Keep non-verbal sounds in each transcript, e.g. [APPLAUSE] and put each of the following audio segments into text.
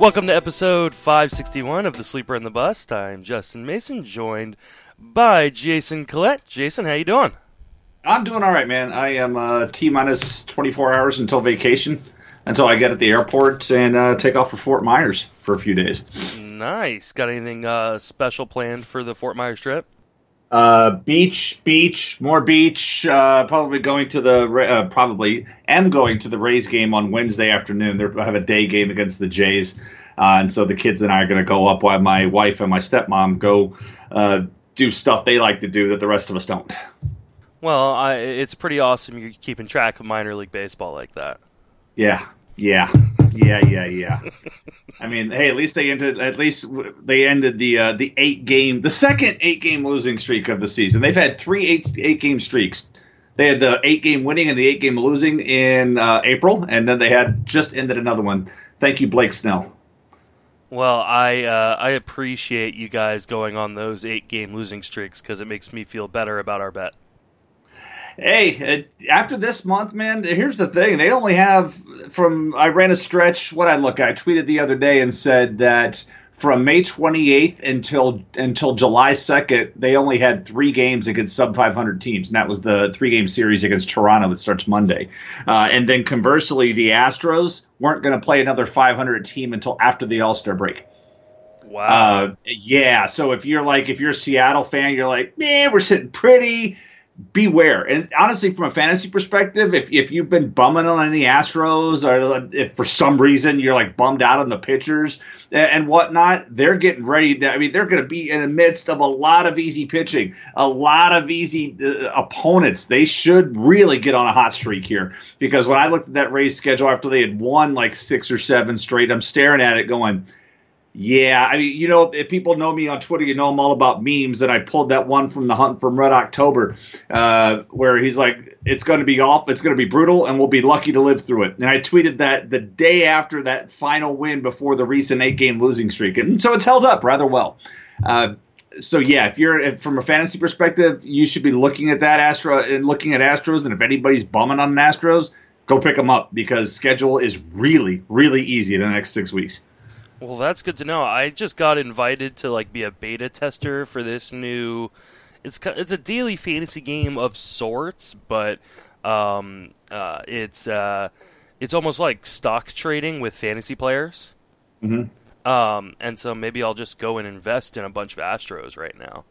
Welcome to episode 561 of The Sleeper and the Bust. I'm Justin Mason, joined by Jason Collette. Jason, how you doing? I'm doing all right, man. I am uh, T minus 24 hours until vacation, until I get at the airport and uh, take off for Fort Myers for a few days. Nice. Got anything uh, special planned for the Fort Myers trip? Uh, beach, beach, more beach. Uh, probably going to the uh, probably am going to the Rays game on Wednesday afternoon. They have a day game against the Jays, uh, and so the kids and I are going to go up while my wife and my stepmom go uh, do stuff they like to do that the rest of us don't. Well, I, it's pretty awesome you're keeping track of minor league baseball like that. Yeah, yeah, yeah, yeah, yeah. I mean, hey, at least they ended. At least they ended the uh, the eight game, the second eight game losing streak of the season. They've had three eight eight game streaks. They had the eight game winning and the eight game losing in uh, April, and then they had just ended another one. Thank you, Blake Snell. Well, I uh, I appreciate you guys going on those eight game losing streaks because it makes me feel better about our bet. Hey, after this month, man, here's the thing. They only have from I ran a stretch. What I look, at, I tweeted the other day and said that from May 28th until until July 2nd, they only had three games against sub 500 teams, and that was the three game series against Toronto that starts Monday. Uh, and then conversely, the Astros weren't going to play another 500 team until after the All Star break. Wow. Uh, yeah. So if you're like if you're a Seattle fan, you're like, man, we're sitting pretty beware. And honestly, from a fantasy perspective, if, if you've been bumming on any Astros or if for some reason you're like bummed out on the pitchers and, and whatnot, they're getting ready. To, I mean, they're going to be in the midst of a lot of easy pitching, a lot of easy uh, opponents. They should really get on a hot streak here because when I looked at that Rays schedule after they had won like six or seven straight, I'm staring at it going – yeah, I mean, you know, if people know me on Twitter, you know I'm all about memes, and I pulled that one from the Hunt from Red October, uh, where he's like, "It's going to be off, it's going to be brutal, and we'll be lucky to live through it." And I tweeted that the day after that final win before the recent eight-game losing streak, and so it's held up rather well. Uh, so yeah, if you're if, from a fantasy perspective, you should be looking at that Astro and looking at Astros, and if anybody's bumming on Astros, go pick them up because schedule is really, really easy the next six weeks. Well, that's good to know. I just got invited to like be a beta tester for this new. It's it's a daily fantasy game of sorts, but um, uh, it's uh, it's almost like stock trading with fantasy players. Mm-hmm. Um, and so maybe I'll just go and invest in a bunch of Astros right now,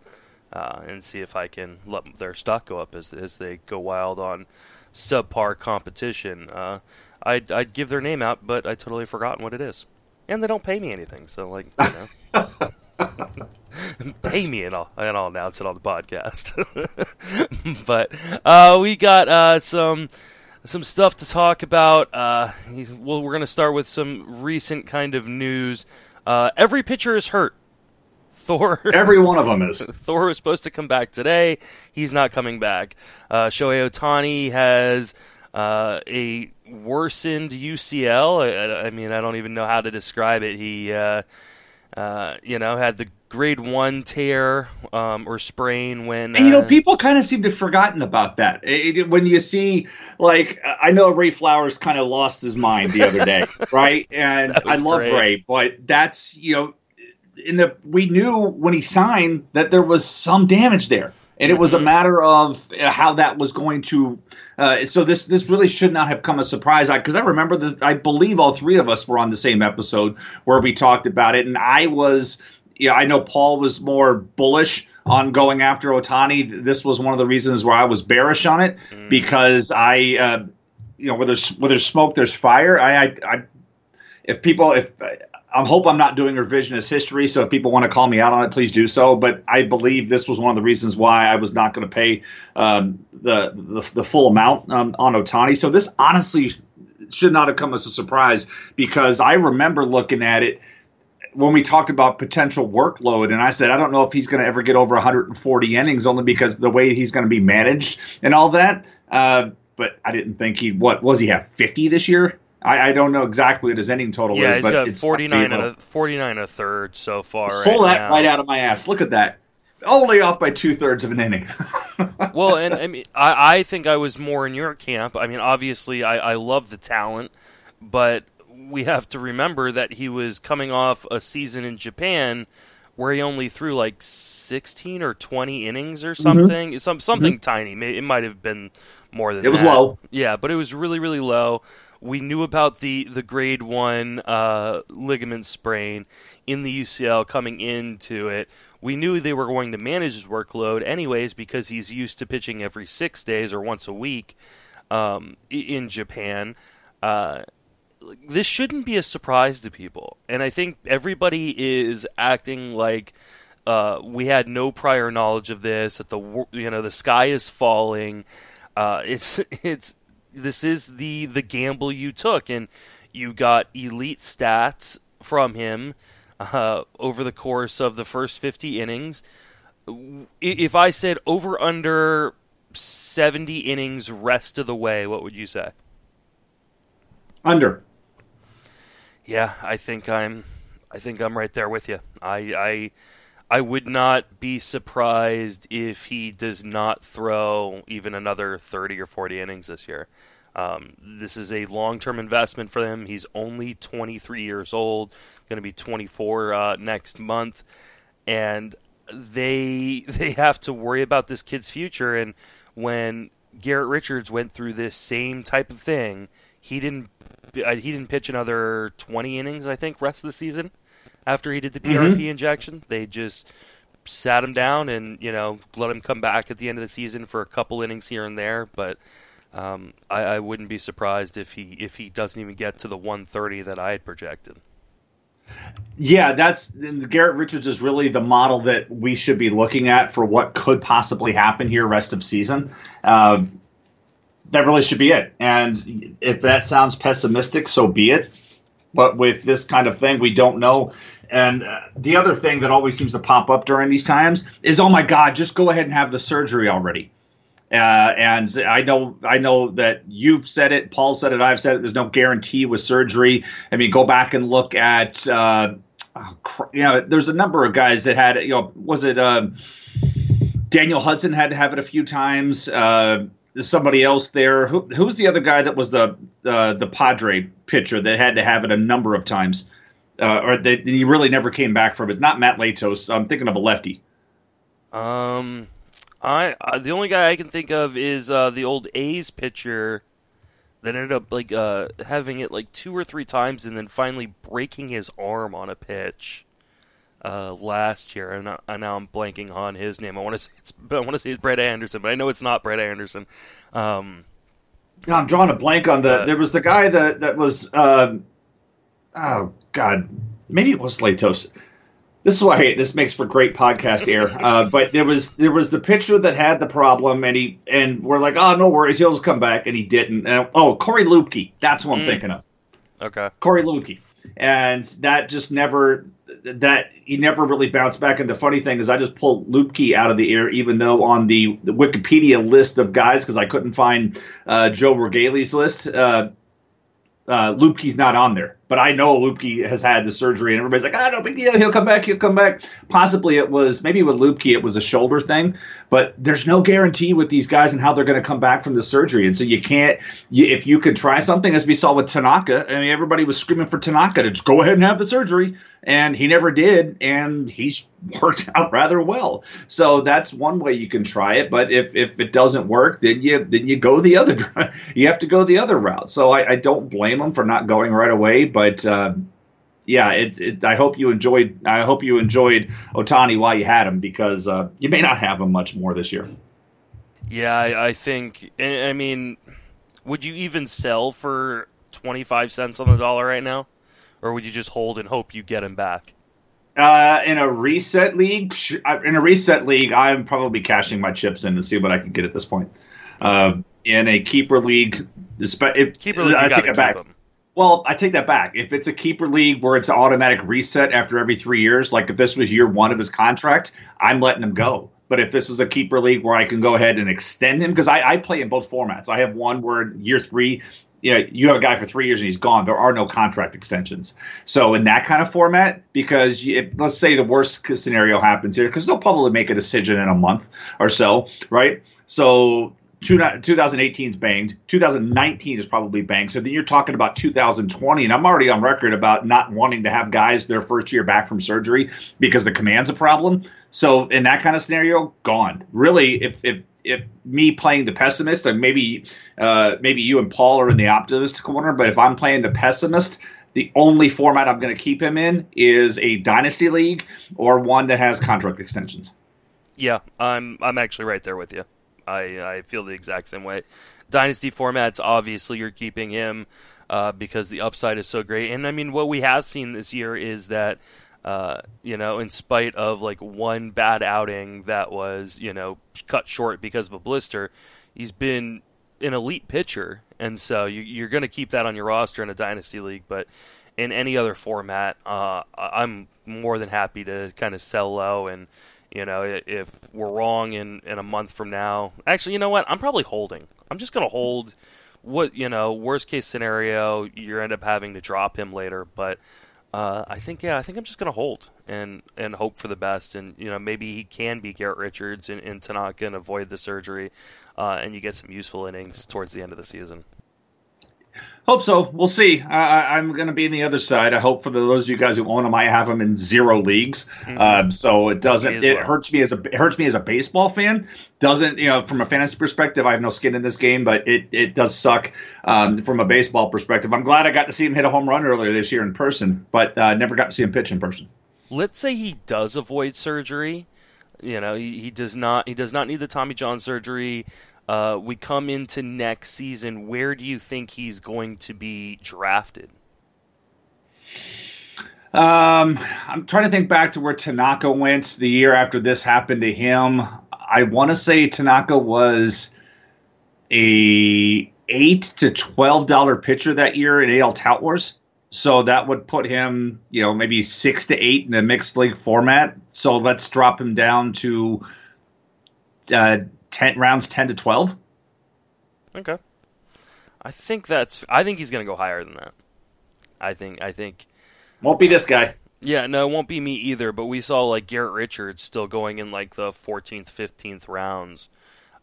uh, and see if I can let their stock go up as as they go wild on subpar competition. Uh, I'd I'd give their name out, but I totally forgotten what it is and they don't pay me anything. So like, you know, [LAUGHS] pay me and I'll and I'll announce it on the podcast. [LAUGHS] but uh, we got uh, some some stuff to talk about. Uh, well, we're gonna start with some recent kind of news. Uh, every pitcher is hurt. [LAUGHS] Thor. Every one of them is. Thor was supposed to come back today. He's not coming back. Uh, Shohei Ohtani has uh, a worsened UCL. I, I, mean, I don't even know how to describe it. He, uh, uh, you know, had the grade one tear um, or sprain when. And, you know, uh, people kind of seem to have forgotten about that. It, it, when you see, like, I know Ray Flowers kind of lost his mind the other day, [LAUGHS] right? And I love great. Ray, but that's, you know, in the we knew when he signed that there was some damage there, and it was a matter of how that was going to. Uh, so this this really should not have come as a surprise because I, I remember that I believe all three of us were on the same episode where we talked about it, and I was yeah I know Paul was more bullish on going after Ohtani. This was one of the reasons where I was bearish on it mm. because I, uh, you know, where there's where there's smoke, there's fire. I, I, I if people, if I hope I'm not doing revisionist history, so if people want to call me out on it, please do so. But I believe this was one of the reasons why I was not going to pay um, the, the, the full amount um, on Ohtani. So this honestly should not have come as a surprise because I remember looking at it when we talked about potential workload, and I said I don't know if he's going to ever get over 140 innings, only because the way he's going to be managed and all that. Uh, but I didn't think he what was he have 50 this year? I, I don't know exactly what his inning total yeah, is. he's got 49 and a 49 and a third so far. Pull right that now. right out of my ass. Look at that. Only off by two thirds of an inning. [LAUGHS] well, and I mean, I, I think I was more in your camp. I mean, obviously, I, I love the talent, but we have to remember that he was coming off a season in Japan where he only threw like 16 or 20 innings or something. Mm-hmm. Some something mm-hmm. tiny. It might have been more than it was that. low. Yeah, but it was really really low. We knew about the the grade one uh, ligament sprain in the UCL coming into it. We knew they were going to manage his workload anyways because he's used to pitching every six days or once a week um, in Japan. Uh, this shouldn't be a surprise to people, and I think everybody is acting like uh, we had no prior knowledge of this. That the you know the sky is falling. Uh, it's [LAUGHS] it's this is the the gamble you took, and you got elite stats from him uh, over the course of the first fifty innings. If I said over under seventy innings rest of the way, what would you say? Under. Yeah, I think I'm. I think I'm right there with you. I, I, I would not be surprised if he does not throw even another 30 or 40 innings this year. Um, this is a long-term investment for him. He's only 23 years old, going to be 24 uh, next month, and they [LAUGHS] they have to worry about this kid's future. And when Garrett Richards went through this same type of thing, he didn't he didn't pitch another 20 innings, I think, rest of the season after he did the PRP mm-hmm. injection. They just sat him down and you know let him come back at the end of the season for a couple innings here and there. But um, I, I, wouldn't be surprised if he if he doesn't even get to the 130 that I had projected. Yeah, that's Garrett Richards is really the model that we should be looking at for what could possibly happen here rest of season. Uh, that really should be it. And if that sounds pessimistic, so be it. But with this kind of thing, we don't know. And uh, the other thing that always seems to pop up during these times is, oh my God, just go ahead and have the surgery already. Uh, and I know, I know that you've said it, Paul said it, I've said it. There's no guarantee with surgery. I mean, go back and look at, uh, oh, you know, there's a number of guys that had, you know, was it uh, Daniel Hudson had to have it a few times. There's somebody else there. Who who's the other guy that was the uh, the Padre pitcher that had to have it a number of times, uh, or that he really never came back from it? It's not Matt Latos. I'm thinking of a lefty. Um, I uh, the only guy I can think of is uh, the old A's pitcher that ended up like uh, having it like two or three times and then finally breaking his arm on a pitch uh, last year, and, and, now I'm blanking on his name. I want to say it's I want to say it's Brett Anderson, but I know it's not Brett Anderson. Um, no, I'm drawing a blank on the. Uh, there was the guy that that was. Uh, oh God, maybe it was Latos. This is why this makes for great podcast air. [LAUGHS] Uh, but there was there was the pitcher that had the problem, and he and we're like, oh no worries, he'll just come back, and he didn't. Uh, oh, Corey Luebke, that's what I'm mm. thinking of. Okay, Corey Luebke, and that just never that he never really bounced back. And the funny thing is, I just pulled Luebke out of the air, even though on the, the Wikipedia list of guys, because I couldn't find uh, Jon Roegele's list, uh, uh, not on there. But I know Luebke has had the surgery, and everybody's like, ah, no big deal. He'll come back. He'll come back. Possibly it was maybe with Luebke it was a shoulder thing, but there's no guarantee with these guys and how they're going to come back from the surgery, and so you can't. You, if you could try something, as we saw with Tanaka, I mean, everybody was screaming for Tanaka to just go ahead and have the surgery, and he never did, and he's worked [LAUGHS] out rather well. So that's one way you can try it. But if, if it doesn't work, then you then you go the other. [LAUGHS] you have to go the other route. So I, I don't blame him for not going right away. But uh, yeah, it, it, I hope you enjoyed. I hope you enjoyed Ohtani while you had him because uh, you may not have him much more this year. Yeah, I, I think. I mean, would you even sell for twenty five cents on the dollar right now, or would you just hold and hope you get him back? Uh, in a reset league, in a reset league, I'm probably cashing my chips in to see what I can get at this point. Uh, in a keeper league, if, keeper league, I take it back. Him. Well, I take that back. If it's a keeper league where it's an automatic reset after every three years, like if this was year one of his contract, I'm letting him go. But if this was a keeper league where I can go ahead and extend him, because I, I play in both formats. I have one where year three you know, you have a guy for three years and he's gone. There are no contract extensions. So in that kind of format, because you, let's say the worst scenario happens here, because they'll probably make a decision in a month or so, right? So 2018 is banged. 2019 is probably banged. So then you're talking about 2020, and I'm already on record about not wanting to have guys their first year back from surgery because the command's a problem. So in that kind of scenario, gone. Really, if if if me playing the pessimist, and maybe uh, maybe you and Paul are in the optimist corner, but if I'm playing the pessimist, the only format I'm going to keep him in is a dynasty league or one that has contract extensions. Yeah, I'm I'm actually right there with you. I I feel the exact same way. Dynasty formats, obviously, you're keeping him uh, because the upside is so great. And I mean, what we have seen this year is that uh, you know, in spite of like one bad outing that was, you know, cut short because of a blister, he's been an elite pitcher, and so you, are going to keep that on your roster in a dynasty league. But in any other format, uh, I'm more than happy to kind of sell low. And you know, if we're wrong in in a month from now, actually, you know what? I'm probably holding. I'm just going to hold. What you know, worst case scenario, you end up having to drop him later, but uh, I think yeah, I think I'm just gonna hold and and hope for the best, and you know maybe he can be Garrett Richards in, in Tanaka and avoid the surgery, uh, and you get some useful innings towards the end of the season. Hope so. We'll see. I, am going to be in the other side. I hope for the, those of you guys who own them, I have them in zero leagues. Mm-hmm. Um, so it doesn't. It well. hurts me as a it hurts me as a baseball fan. Doesn't you know from a fantasy perspective? I have no skin in this game, but it it does suck um, from a baseball perspective. I'm glad I got to see him hit a home run earlier this year in person, but uh, never got to see him pitch in person. Let's say he does avoid surgery. You know, he, he does not. He does not need the Tommy John surgery uh, we come into next season, where do you think he's going to be drafted? Um, I'm trying to think back to where Tanaka went the year after this happened to him. I want to say Tanaka was a eight to twelve dollar pitcher that year in AL Tout Wars. So that would put him, you know, maybe six to eight in the mixed league format. So let's drop him down to uh, 10 rounds 10 to 12 okay. I think that's i think he's going to go higher than that. I think i think. Won't be this guy. Yeah no it won't be me either but we saw like garrett richards still going in like the 14th 15th rounds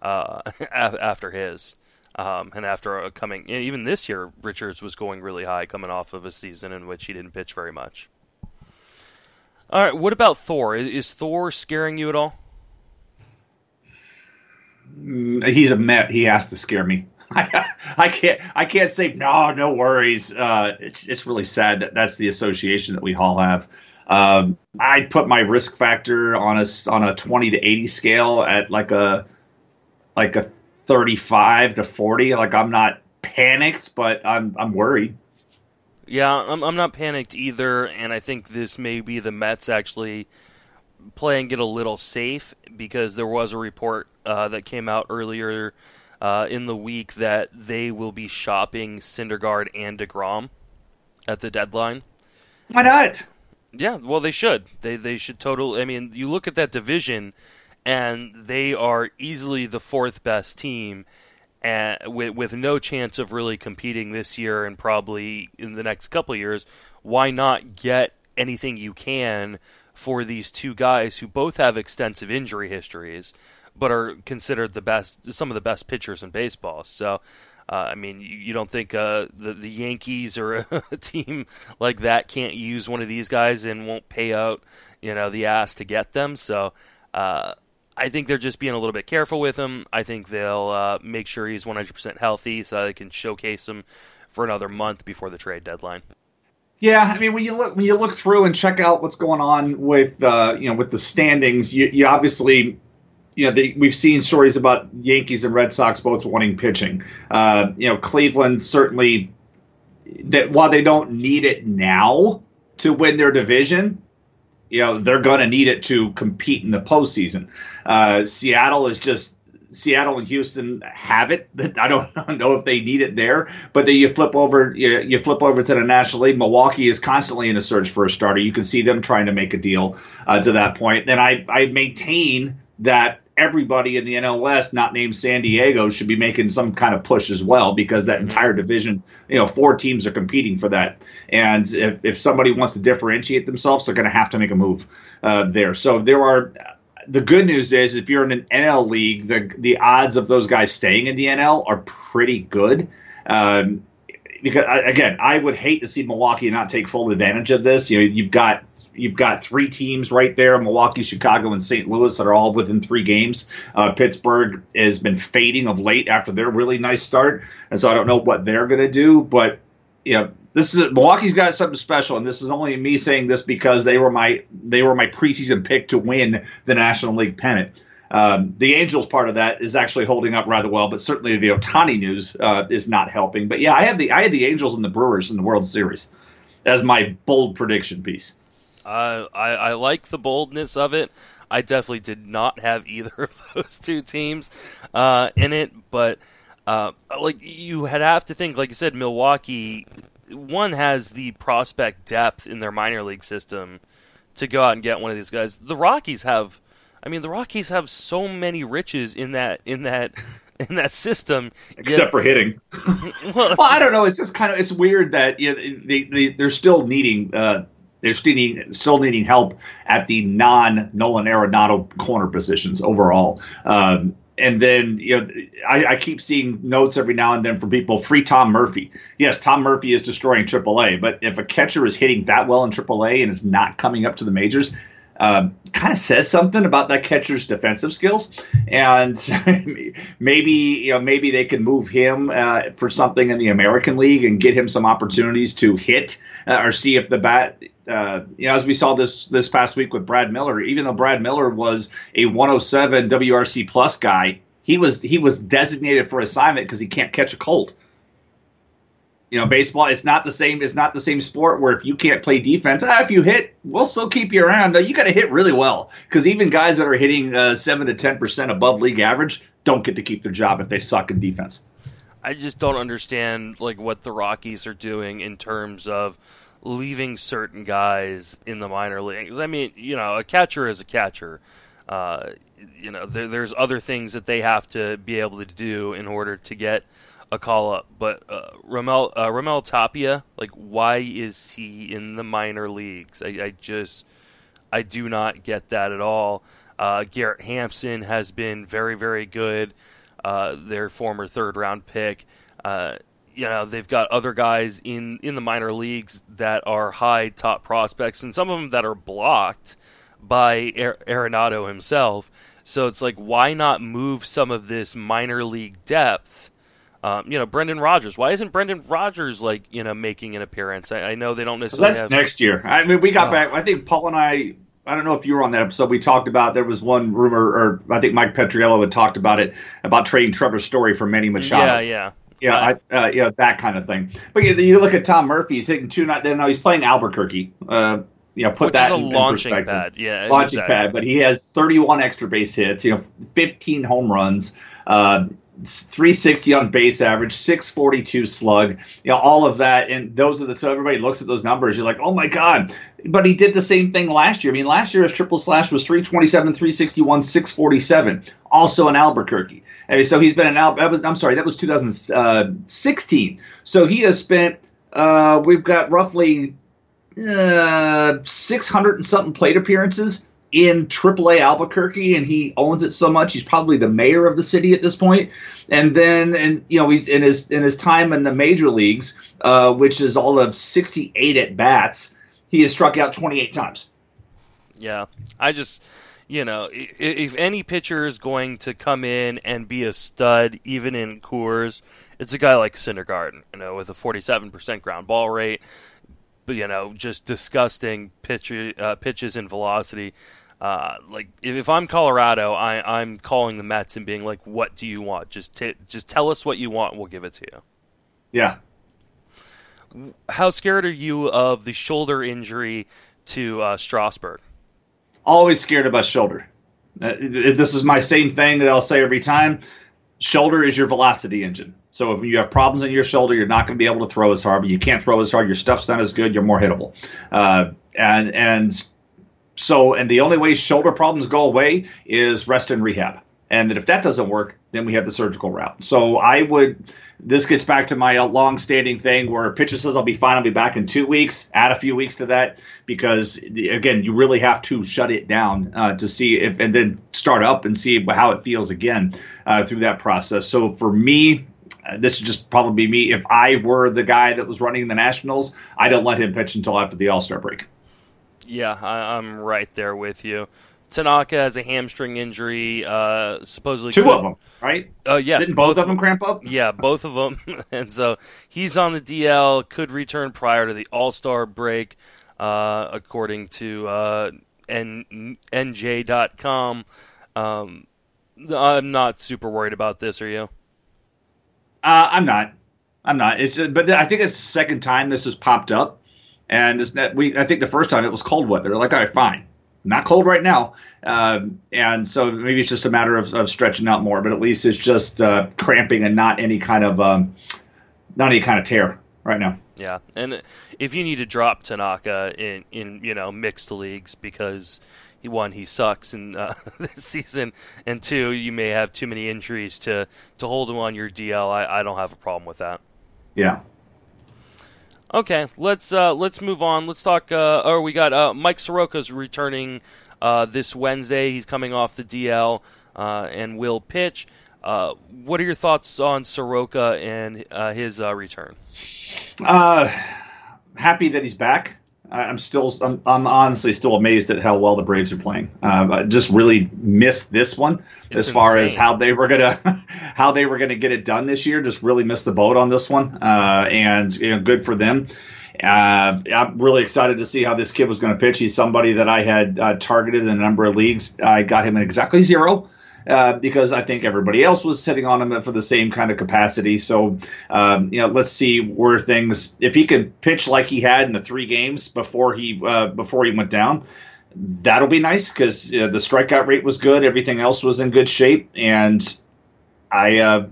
uh, [LAUGHS] after his um, and after coming even this year richards was going really high coming off of a season in which he didn't pitch very much. All right what about thor? Is, is thor scaring you at all he's a Met. He has to scare me. [LAUGHS] I, can't. I can't say no. No worries. Uh, it's it's really sad that that's the association that we all have. Um, I'd put my risk factor on a on a twenty to eighty scale at like a like a thirty five to forty. Like I'm not panicked, but I'm I'm worried. Yeah, I'm I'm not panicked either, and I think this may be the Mets actually playing get a little safe because there was a report uh, that came out earlier uh, in the week that they will be shopping Syndergaard and deGrom at the deadline. Why not? Yeah, well, they should. They they should total. I mean, you look at that division, and they are easily the fourth best team. and with with no chance of really competing this year and probably in the next couple of years, why not get anything you can for these two guys who both have extensive injury histories, but are considered the best, some of the best pitchers in baseball. So. Uh, I mean, you, you don't think uh, the the Yankees or [LAUGHS] a team like that can't use one of these guys and won't pay out, you know, the ass to get them. So uh, I think they're just being a little bit careful with him. I think they'll uh, make sure he's 100% healthy so they can showcase him for another month before the trade deadline. Yeah, I mean when you look when you look through and check out what's going on with uh, you know with the standings, you, you obviously you know they, we've seen stories about Yankees and Red Sox both wanting pitching. Uh, you know Cleveland certainly that while they don't need it now to win their division, you know they're going to need it to compete in the postseason. Uh, Seattle is just Seattle and Houston have it. I don't [LAUGHS] know if they need it there, but then you flip over you, you, flip over to the National League. Milwaukee is constantly in a search for a starter. You can see them trying to make a deal uh, to that point. And I I maintain that everybody in the NLS not named San Diego, should be making some kind of push as well because that entire division, you know, four teams are competing for that. And if, if somebody wants to differentiate themselves, they're going to have to make a move uh, there. So there are the good news is if you're in an NL league, the the odds of those guys staying in the NL are pretty good. Um, because again, I would hate to see Milwaukee not take full advantage of this. You know, you've got you've got three teams right there: Milwaukee, Chicago, and St. Louis that are all within three games. Uh, Pittsburgh has been fading of late after their really nice start, and so I don't know what they're going to do. But you know, this is Milwaukee's got something special, and this is only me saying this because they were my they were my preseason pick to win the National League pennant. Um, the Angels part of that is actually holding up rather well, but certainly the Ohtani news uh, is not helping. But yeah, I have the I had the Angels and the Brewers in the World Series as my bold prediction piece. Uh, I, I like the boldness of it. I definitely did not have either [LAUGHS] of those two teams uh, in it, but uh, like you had have to think, like you said, Milwaukee one has the prospect depth in their minor league system to go out and get one of these guys. The Rockies have, I mean, the Rockies have so many riches in that in that [LAUGHS] in that system, except yet, for hitting. [LAUGHS] well, well, I don't know. It's just kind of it's weird that you know, they, they they're still needing. Uh, they're still needing, still needing help at the non Nolan Arenado corner positions overall. Um, and then you know I, I, keep seeing notes every now and then from people free Tom Murphy. Yes, Tom Murphy is destroying AAA, but if a catcher is hitting that well in AAA and is not coming up to the majors, um, kind of says something about that catcher's defensive skills. And [LAUGHS] maybe you know maybe they can move him uh, for something in the American League and get him some opportunities to hit uh, or see if the bat. Uh, you know, as we saw this this past week with Brad Miller, even though Brad Miller was a 107 WRC plus guy, he was he was designated for assignment because he can't catch a cold you know, baseball it's not the same. It's not the same sport where if you can't play defense, ah, if you hit, we'll still keep you around. you got to hit really well because even guys that are hitting uh, seven to ten percent above league average don't get to keep their job if they suck in defense. I just don't understand like what the Rockies are doing in terms of leaving certain guys in the minor leagues. I mean, you know, a catcher is a catcher. Uh, you know, there, there's other things that they have to be able to do in order to get a call up. But uh, Raimel uh, Raimel Tapia, like, why is he in the minor leagues? I, I just I do not get that at all. Uh, Garrett Hampson has been very very good. Uh, their former third round pick. Uh, you know they've got other guys in in the minor leagues that are high top prospects, and some of them that are blocked by Arenado himself. So it's like, why not move some of this minor league depth um, you know, Brendan Rodgers. Why isn't Brendan Rodgers like you know making an appearance? I, I know they don't necessarily. That's have... next year. I mean, we got uh, back. I think Paul and I. I don't know if you were on that episode. We talked about there was one rumor, or I think Mike Petriello had talked about it about trading Trevor Story for Manny Machado. Yeah, yeah. Yeah. I, uh, yeah, that kind of thing. But you, you, look at Tom Murphy; he's hitting two. Not then, no, he's playing Albuquerque. Uh, you know, put Which that is a in, launching in pad. Yeah, launching exactly. pad. But he has 31 extra base hits. You know, 15 home runs. Uh, 360 on base average, 642 slug, you know, all of that. And those are the, so everybody looks at those numbers. You're like, oh my God. But he did the same thing last year. I mean, last year his triple slash was 327, 361, 647, also in Albuquerque. I mean, so he's been in Al, that was, I'm sorry, that was 2016. So he has spent, uh, we've got roughly uh, 600 and something plate appearances in AAA Albuquerque, and he owns it so much. He's probably the mayor of the city at this point. And then, and you know, he's in his in his time in the major leagues, uh, which is all of 68 at bats. He has struck out 28 times. Yeah, I just, you know, if any pitcher is going to come in and be a stud, even in Coors, it's a guy like Syndergaard, you know, with a 47% ground ball rate, you know, just disgusting pitch, uh, pitches and velocity. Uh, like if, I'm Colorado, I, I'm calling the Mets and being like, "What do you want? Just t- just tell us what you want, we'll give it to you." Yeah. How scared are you of the shoulder injury to uh, Strasburg? Always scared about shoulder. Uh, this is my same thing that I'll say every time. Shoulder is your velocity engine. So if you have problems in your shoulder, you're not going to be able to throw as hard. But you can't throw as hard. Your stuff's not as good. You're more hittable. Uh, and and so, and the only way shoulder problems go away is rest and rehab. And if that doesn't work, then we have the surgical route. So I would. This gets back to my long-standing thing where pitcher says I'll be fine. I'll be back in two weeks. Add a few weeks to that because again, you really have to shut it down uh, to see if, and then start up and see how it feels again uh, through that process. So for me, uh, this would just probably me. If I were the guy that was running the Nationals, I don't let him pitch until after the All Star break. Yeah, I, am right there with you. Tanaka has a hamstring injury. Uh, supposedly two could, of them, right? Oh uh, yes, didn't both, both, of them cramp up? Yeah, both of them, [LAUGHS] and so he's on the DL. Could return prior to the All Star break, uh, according to uh, N- NJ.com. Um, I'm not super worried about this. Are you? Uh, I'm not. I'm not. It's just, but I think it's the second time this has popped up. And that we, I think the first time it was cold weather. They're like, all right, fine, not cold right now. Um, and so maybe it's just a matter of, of, stretching out more, but at least it's just uh, cramping and not any kind of um, not any kind of tear right now. Yeah, and if you need to drop Tanaka in in you know mixed leagues because he one he sucks in uh, [LAUGHS] this season, and two you may have too many injuries to to hold him on your DL. I, I don't have a problem with that. Yeah. Okay, let's uh, let's move on. Let's talk. Uh, oh, we got uh, Mike Soroka's returning uh, this Wednesday. He's coming off the DL uh, and will pitch. Uh, what are your thoughts on Soroka and his return? happy that he's back. I'm still, I'm, I'm, honestly still amazed at how well the Braves are playing. I just really missed this one it's as far insane. as how they were gonna, [LAUGHS] how they were gonna get it done this year. Just really missed the boat on this one, uh, and you know, good for them. Uh, I'm really excited to see how this kid was going to pitch. He's somebody that I had uh, targeted in a number of leagues. I got him at exactly zero. Uh, because I think everybody else was sitting on him for the same kind of capacity. So, um, you know, let's see where things. If he could pitch like he had in the three games before he uh, before he went down, that'll be nice because uh, the strikeout rate was good. Everything else was in good shape, and I uh,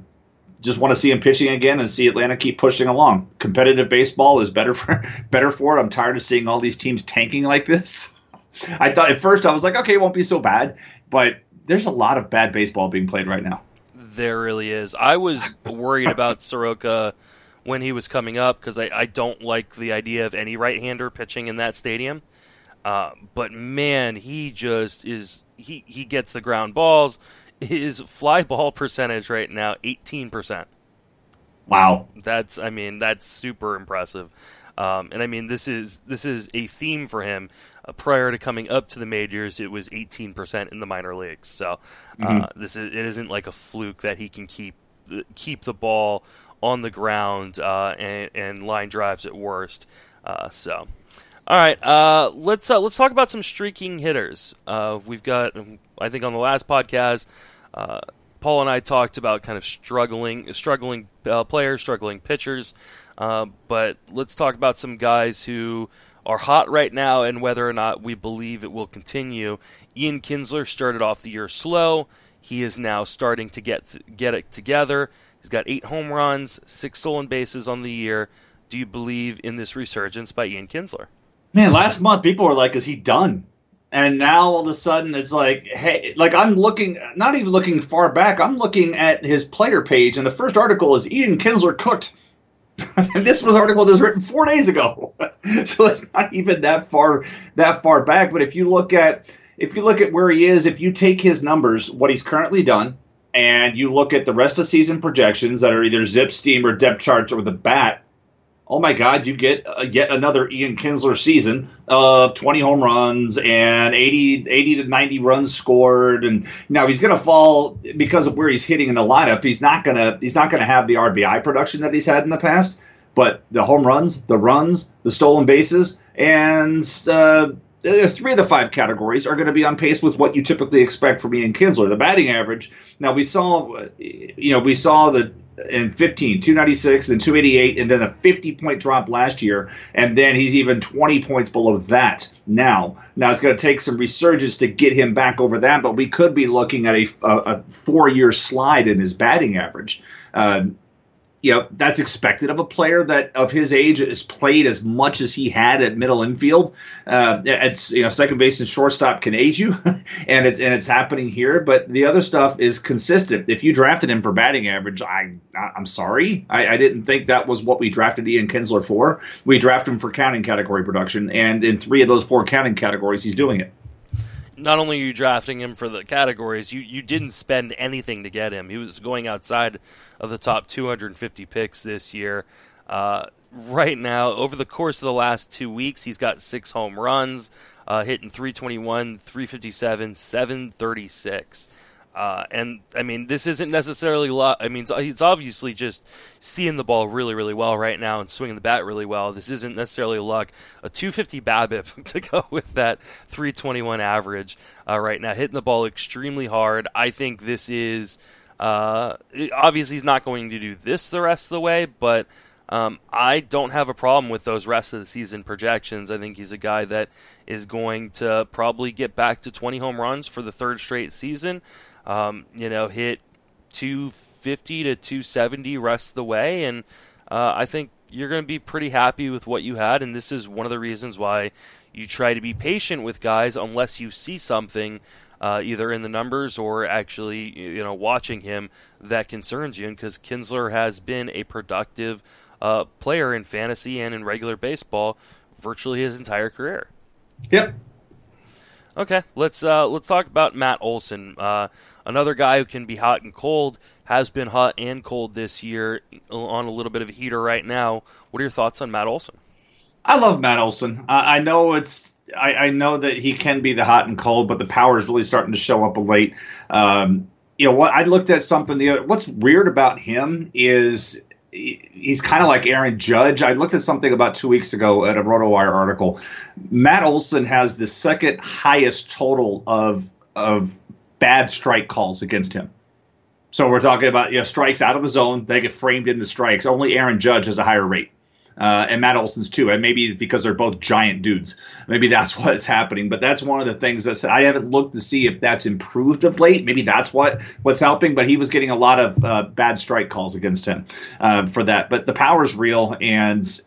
just want to see him pitching again and see Atlanta keep pushing along. Competitive baseball is better for [LAUGHS] better for it. I'm tired of seeing all these teams tanking like this. [LAUGHS] I thought at first I was like, okay, it won't be so bad, but there's a lot of bad baseball being played right now. There really is. I was worried about [LAUGHS] Soroka when he was coming up because I, I, don't like the idea of any right-hander pitching in that stadium. Uh, but man, he just is. He he gets the ground balls. His fly ball [LAUGHS] percentage right now, eighteen percent. Wow, that's I mean that's super impressive. Um, and I mean this is this is a theme for him uh, prior to coming up to the majors, it was 18% in the minor leagues. So uh, mm-hmm. this is, it isn't like a fluke that he can keep keep the ball on the ground uh, and, and, line drives at worst. Uh, so. All right, uh, let's uh, let's talk about some streaking hitters. we've got, I think, on the last podcast, Paul and I talked about kind of struggling, struggling players, struggling pitchers. Uh, but let's talk about some guys who are hot right now and whether or not we believe it will continue. Ian Kinsler started off the year slow. he is now starting to get th- get it together. He's got eight home runs, six stolen bases on the year. Do you believe in this resurgence by Ian Kinsler? Man, last month people were like, "Is he done?" And now all of a sudden it's like, hey, like I'm looking, not even looking far back. I'm looking at his player page, and the first article is Ian Kinsler cooked. [LAUGHS] this was an article that was written four days ago, [LAUGHS] so it's not even that far that far back. But if you look at if you look at where he is, if you take his numbers, what he's currently done, and you look at the rest of season projections that are either zip, steam, or depth charts or the bat, oh my God, you get uh, yet another Ian Kinsler season of 20 home runs and 80, 80 to 90 runs scored. And now he's going to fall because of where he's hitting in the lineup. He's not going to he's not going to have the RBI production that he's had in the past. But the home runs, the runs, the stolen bases, and uh, three of the five categories are going to be on pace with what you typically expect from Ian Kinsler. The batting average. Now we saw, you know, we saw the in 15, 296, then 288, and then a 50 point drop last year, and then he's even 20 points below that now. Now it's going to take some resurgence to get him back over that, but we could be looking at a, a, a four year slide in his batting average. Uh, you know that's expected of a player that of his age has played as much as he had at middle infield. Uh, it's you know second base and shortstop can age you, [LAUGHS] and it's and it's happening here. But the other stuff is consistent. If you drafted him for batting average, I I'm sorry, I, I didn't think that was what we drafted Ian Kinsler for. We drafted him for counting category production, and in three of those four counting categories, he's doing it not only are you drafting him for the categories, you, you didn't spend anything to get him. He was going outside of the top 250 picks this year. Uh, right now, over the course of the last two weeks, he's got six home runs, uh, hitting 321, 357, 736. Uh, and I mean, this isn't necessarily luck. I mean, he's obviously just seeing the ball really, really well right now and swinging the bat really well. This isn't necessarily luck. A 250 BABIP [LAUGHS] to go with that 321 average uh, right now, hitting the ball extremely hard. I think this is uh, obviously he's not going to do this the rest of the way, but. Um, I don't have a problem with those rest of the season projections. I think he's a guy that is going to probably get back to 20 home runs for the third straight season um, you know, hit 250 to 270 rest of the way, and uh, I think you're going to be pretty happy with what you had. And this is one of the reasons why you try to be patient with guys unless you see something. Uh, either in the numbers or actually, you know, watching him that concerns you. And Because Kinsler has been a productive uh, player in fantasy and in regular baseball virtually his entire career. Yep. Okay, let's uh, let's talk about Matt Olson. Uh, Another guy who can be hot and cold has been hot and cold this year on a little bit of a heater right now. What are your thoughts on Matt Olson? I love Matt Olson. I, I know it's I, I, know that he can be the hot and cold, but the power is really starting to show up late. Um, you know what? I looked at something. The other, what's weird about him is he's kind of like Aaron Judge. I looked at something about two weeks ago at a RotoWire article. Matt Olson has the second highest total of of bad strike calls against him. So we're talking about you know, strikes out of the zone. They get framed into strikes. Only Aaron Judge has a higher rate. Uh, and Matt Olson's too. And maybe because they're both giant dudes. Maybe that's [LAUGHS] what's happening. But that's one of the things that I haven't looked to see if that's improved of late. Maybe that's what what's helping. But he was getting a lot of uh, bad strike calls against him uh, for that. But the power's real, and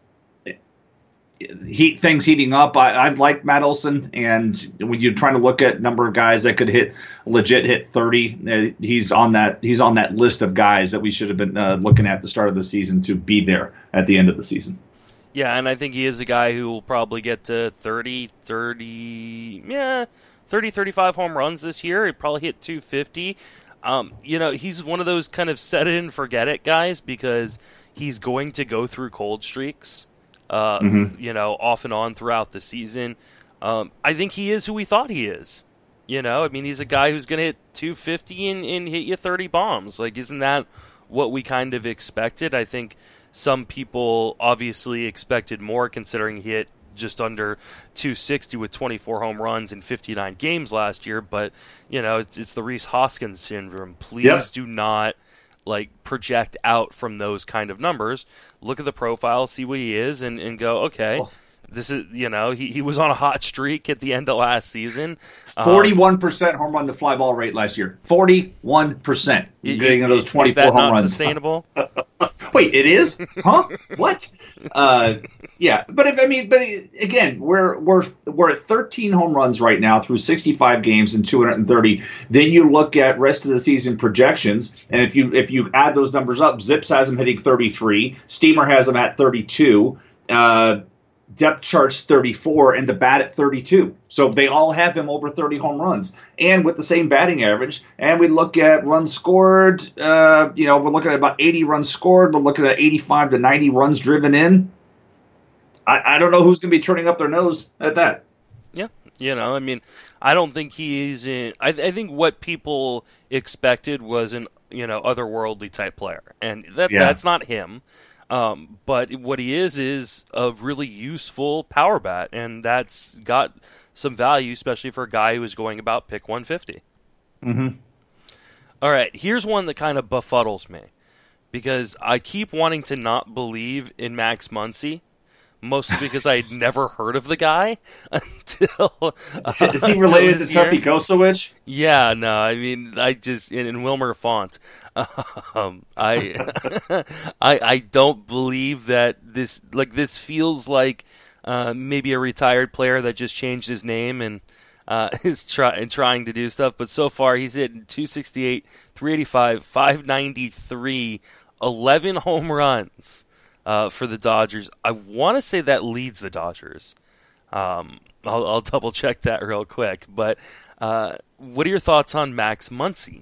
heat things heating up. I, I like Matt Olson, and when you're trying to look at number of guys that could hit legit hit 30, uh, he's on that he's on that list of guys that we should have been uh, looking at the start of the season to be there at the end of the season. Yeah, and I think he is a guy who will probably get to 30, 30, yeah, 30, 35 home runs this year. He'd probably hit 250. Um, you know, he's one of those kind of set it and forget it guys because he's going to go through cold streaks uh, mm-hmm. you know, off and on throughout the season. Um, I think he is who we thought he is. You know, I mean, he's a guy who's going to hit 250 and, and hit you 30 bombs. Like, isn't that what we kind of expected? I think some people obviously expected more considering he hit just under 260 with 24 home runs in 59 games last year. But, you know, it's, it's the Rhys Hoskins syndrome. Please do not – like project out from those kind of numbers. Look at the profile, see what he is, and, and go, okay, This is, you know, he, he was on a hot streak at the end of last season. Um, Forty-one percent home run to fly ball rate last year. Forty-one percent getting those twenty-four home not runs. Sustainable. [LAUGHS] Wait, it is? Huh? what? Uh, yeah, but if I mean, but again, we're we're we're at 13 home runs right now through 65 games and 230. Then you look at rest of the season projections, and if you if you add those numbers up, Zips has him hitting 33, Steamer has him at 32. Uh, depth charts 34 and the bat at 32. So they all have him over 30 home runs and with the same batting average. And we look at runs scored, uh, you know, we're looking at about 80 runs scored. We're looking at 85 to 90 runs driven in. I, I don't know who's going to be turning up their nose at that. Yeah. You know, I mean, I don't think he's in. I, I think what people expected was an, you know, otherworldly type player. And that, yeah. that's not him. Um, but what he is is a really useful power bat, and that's got some value, especially for a guy who is going about pick 150. Mm-hmm. All right, here's one that kind of befuddles me because I keep wanting to not believe in Max Muncy mostly [LAUGHS] because I'd never heard of the guy [LAUGHS] until. Uh, Is he [LAUGHS] related to Tuffy Gosewisch? Yeah, no, I mean, I just in, in Wilmer Font, [LAUGHS] um, I, [LAUGHS] I, I don't believe that this like this feels like uh, maybe a retired player that just changed his name and. Uh, [LAUGHS] is try- and trying to do stuff, but so far he's hitting 268, 385, 593, 11 home runs uh, for the Dodgers. I want to say that leads the Dodgers. Um, I'll, I'll, double check that real quick. But uh, what are your thoughts on Max Muncy?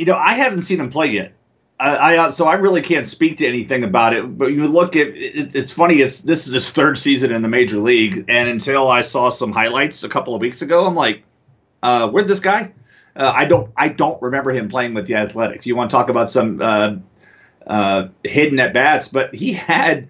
You know, I haven't seen him play yet. I, I uh, so I really can't speak to anything about it. But you look at it, it's funny. It's this is his third season in the major league, and until I saw some highlights a couple of weeks ago, I'm like, uh, where'd this guy? Uh, I don't I don't remember him playing with the Athletics. You want to talk about some uh, uh, hidden at bats, but he had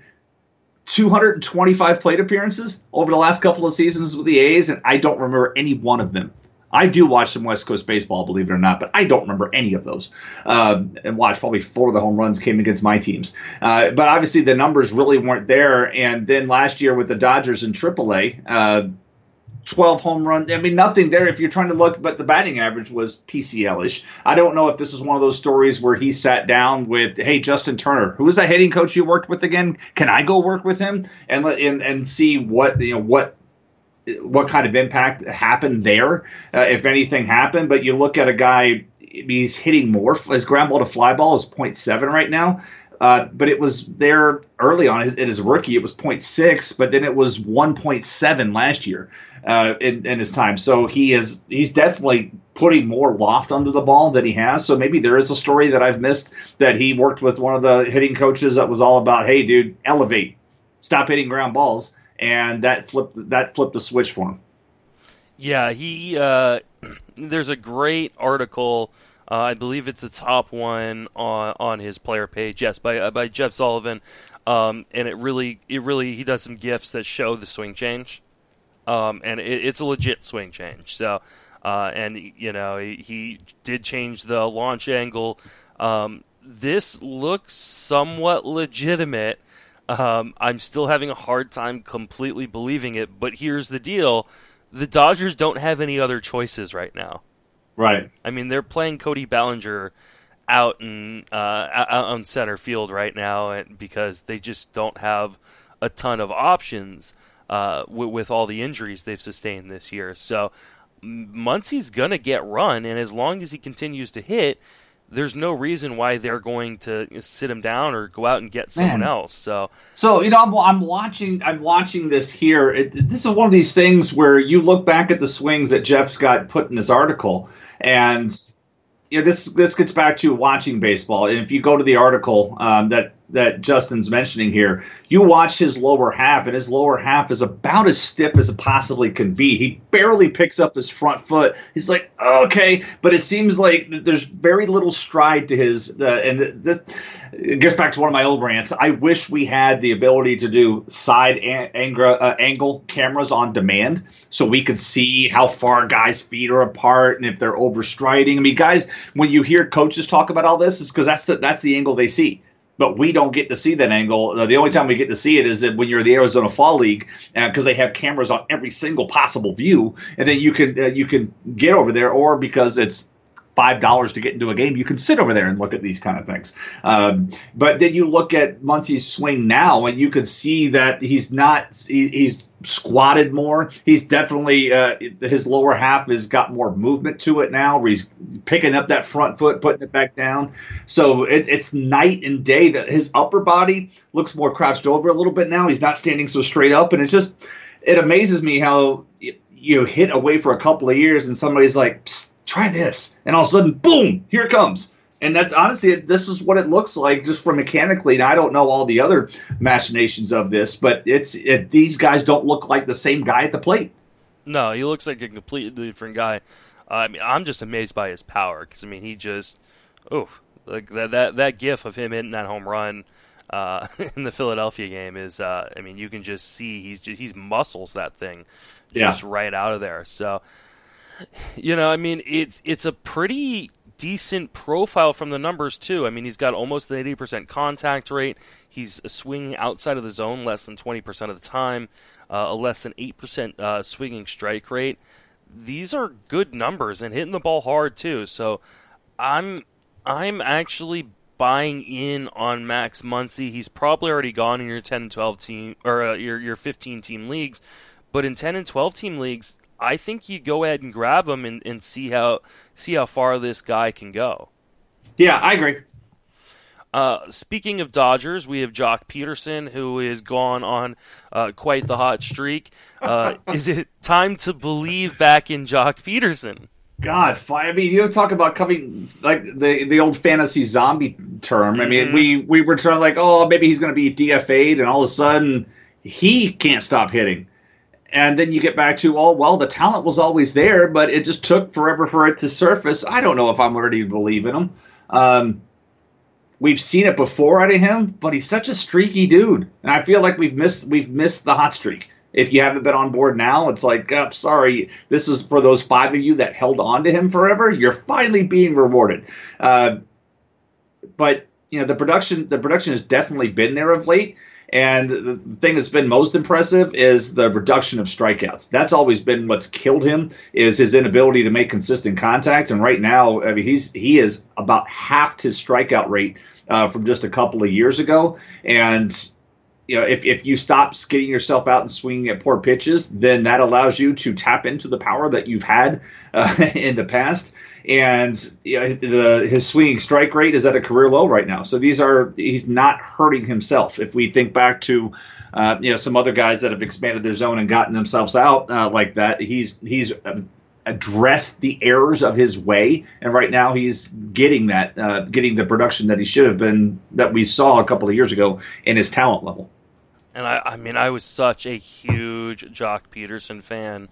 225 plate appearances over the last couple of seasons with the A's, and I don't remember any one of them. I do watch some West Coast baseball, believe it or not, but I don't remember any of those. Uh, and watch probably four of the home runs came against my teams. Uh, but obviously the numbers really weren't there. And then last year with the Dodgers in AAA, uh, 12 home runs. I mean, nothing there if you're trying to look, but the batting average was PCL ish. I don't know if this is one of those stories where he sat down with, hey, Justin Turner, who is that hitting coach you worked with again? Can I go work with him and and, and see what, you know, what what kind of impact happened there, uh, if anything happened. But you look at a guy, he's hitting more. His ground ball to fly ball is 0.7 right now. Uh, but it was there early on his, his rookie. It was 0.6, but then it was 1.7 last year uh, in, in his time. So he is he's definitely putting more loft under the ball than he has. So maybe there is a story that I've missed that he worked with one of the hitting coaches that was all about, hey, dude, elevate, stop hitting ground balls, and that flipped that flipped the switch for him. Yeah, he. Uh, [CLEARS THROAT] there's a great article. Uh, I believe it's the top one on on his player page. Yes, by uh, by Jeff Sullivan, um, and it really it really he does some gifs that show the swing change um, and it, it's a legit swing change. So, uh, and you know, he, he, did change the launch angle. Um, this looks somewhat legitimate. Um, I'm still having a hard time completely believing it, but here's the deal: the Dodgers don't have any other choices right now. Right. I mean, they're playing Cody Bellinger out in uh, out on center field right now, because they just don't have a ton of options uh, with, with, all the injuries they've sustained this year. So Muncy's going to get run, and as long as he continues to hit, there's no reason why they're going to sit him down or go out and get someone Man. else. So, so you know, I'm, I'm watching. I'm watching this here. It, this is one of these things where you look back at the swings that Jeff's got put in his article, and you know, this this gets back to watching baseball. And if you go to the article um, that that Justin's mentioning here, you watch his lower half, and his lower half is about as stiff as it possibly can be. He barely picks up his front foot. He's like, okay, but it seems like there's very little stride to his. Uh, and this it gets back to one of my old rants. I wish we had the ability to do side an- uh, angle cameras on demand, so we could see how far guys' feet are apart and if they're overstriding. I mean, guys, when you hear coaches talk about all this, it's because that's the that's the angle they see but we don't get to see that angle. The only time we get to see it is when you're in the Arizona Fall League because uh, they have cameras on every single possible view, and then you can uh, you can get over there, or because it's five dollars to get into a game, you can sit over there and look at these kind of things. Um, but then you look at Muncy's swing now, and you can see that he's not he, he's squatted more. He's definitely uh, his lower half has got more movement to it now. Where he's picking up that front foot, putting it back down. So it, it's night and day. That his upper body looks more crouched over a little bit now. He's not standing so straight up, and it just it amazes me how you know, hit away for a couple of years, and somebody's like try this, and all of a sudden, boom, here it comes. And that's honestly, this is what it looks like just from mechanically. And I don't know all the other machinations of this, but it's it, these guys don't look like the same guy at the plate. No, he looks like a completely different guy. Uh, I mean, I'm just amazed by his power because I mean, he just, oh, like that that that gif of him hitting that home run uh, [LAUGHS] in the Philadelphia game is, uh, I mean, you can just see he's just, he's muscles that thing just right out of there. So you know, I mean, it's it's a pretty decent profile from the numbers too. I mean, he's got almost an 80% contact rate. He's swinging outside of the zone less than 20% of the time, uh, a less than 8% uh, swinging strike rate. These are good numbers and hitting the ball hard too. So I'm I'm actually buying in on Max Muncy. He's probably already gone in your 10 and 12 team or uh, your your 15 team leagues, but in 10 and 12 team leagues, I think you go ahead and grab him and, and see how see how far this guy can go. Yeah, I agree. Uh, speaking of Dodgers, we have Joc Pederson, who is gone on uh, quite the hot streak. Uh, [LAUGHS] is it time to believe back in Joc Pederson? God, I mean, you talk about coming like the the old fantasy zombie term. I mean, mm-hmm. we we were trying like, oh, maybe he's going to be DFA'd, and all of a sudden he can't stop hitting and then you get back to oh well the talent was always there but it just took forever for it to surface. I don't know if i'm ready to believe in him. Um, we've seen it before out of him but he's such a streaky dude. And i feel like we've missed we've missed the hot streak. If you haven't been on board now it's like oh, sorry this is for those five of you that held on to him forever. You're finally being rewarded. Uh, but you know the production the production has definitely been there of late and the thing that's been most impressive is the reduction of strikeouts. That's always been what's killed him is his inability to make consistent contact. And right now, I mean, he's he is about half his strikeout rate uh, from just a couple of years ago. And you know, if, if you stop skidding yourself out and swinging at poor pitches, then that allows you to tap into the power that you've had uh, [LAUGHS] in the past and you know, the, his swinging strike rate is at a career low right now. So these are he's not hurting himself. If we think back to uh, you know some other guys that have expanded their zone and gotten themselves out uh, like that, he's he's addressed the errors of his way, and right now he's getting that uh, getting the production that he should have been that we saw a couple of years ago in his talent level. And I, I mean, I was such a huge Joc Pederson fan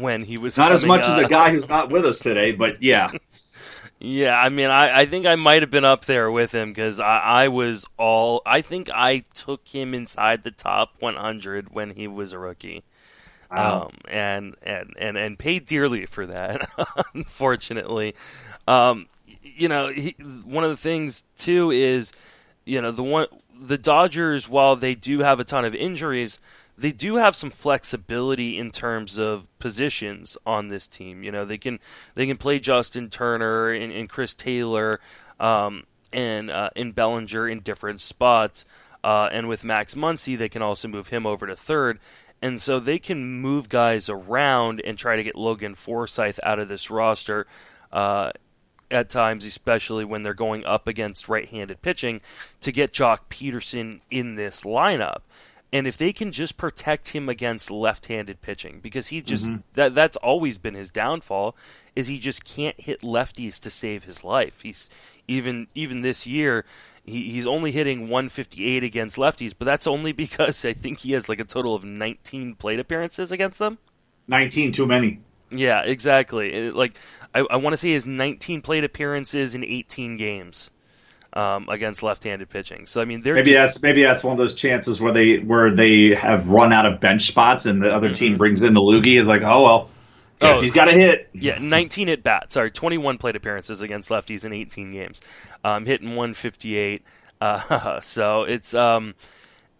when he was not as much as the guy who's not with us today, but yeah. [LAUGHS] yeah, I mean, I, I think I might have been up there with him because I, I was all. I think I took him inside the top 100 when he was a rookie. Wow. Um, and, and, and, and paid dearly for that, [LAUGHS] unfortunately. Um, you know, he, one of the things, too, is, you know, the one, the Dodgers, while they do have a ton of injuries, they do have some flexibility in terms of positions on this team. You know, they can they can play Justin Turner and, and Chris Taylor um, and uh, Bellinger in different spots. Uh, and with Max Muncy, they can also move him over to third. And so they can move guys around and try to get Logan Forsythe out of this roster uh, at times, especially when they're going up against right handed pitching, to get Joc Pederson in this lineup and if they can just protect him against left-handed pitching because he just mm-hmm. that that's always been his downfall is he just can't hit lefties to save his life. He's even even this year he, he's only hitting 158 against lefties but that's only [LAUGHS] because i think he has like a total of 19 plate appearances against them. 19 too many. Yeah exactly. It, like i, I want to say his 19 plate appearances in 18 games um, against left-handed pitching. So I mean, maybe that's maybe that's one of those chances where they where they have run out of bench spots and the other mm-hmm. team brings in the loogie. Is like, oh well, Yes, oh, he's got a hit. Yeah, 19 at bats. Sorry, 21 plate appearances against lefties in 18 games. Um, hitting 158. Uh, [LAUGHS] so it's um,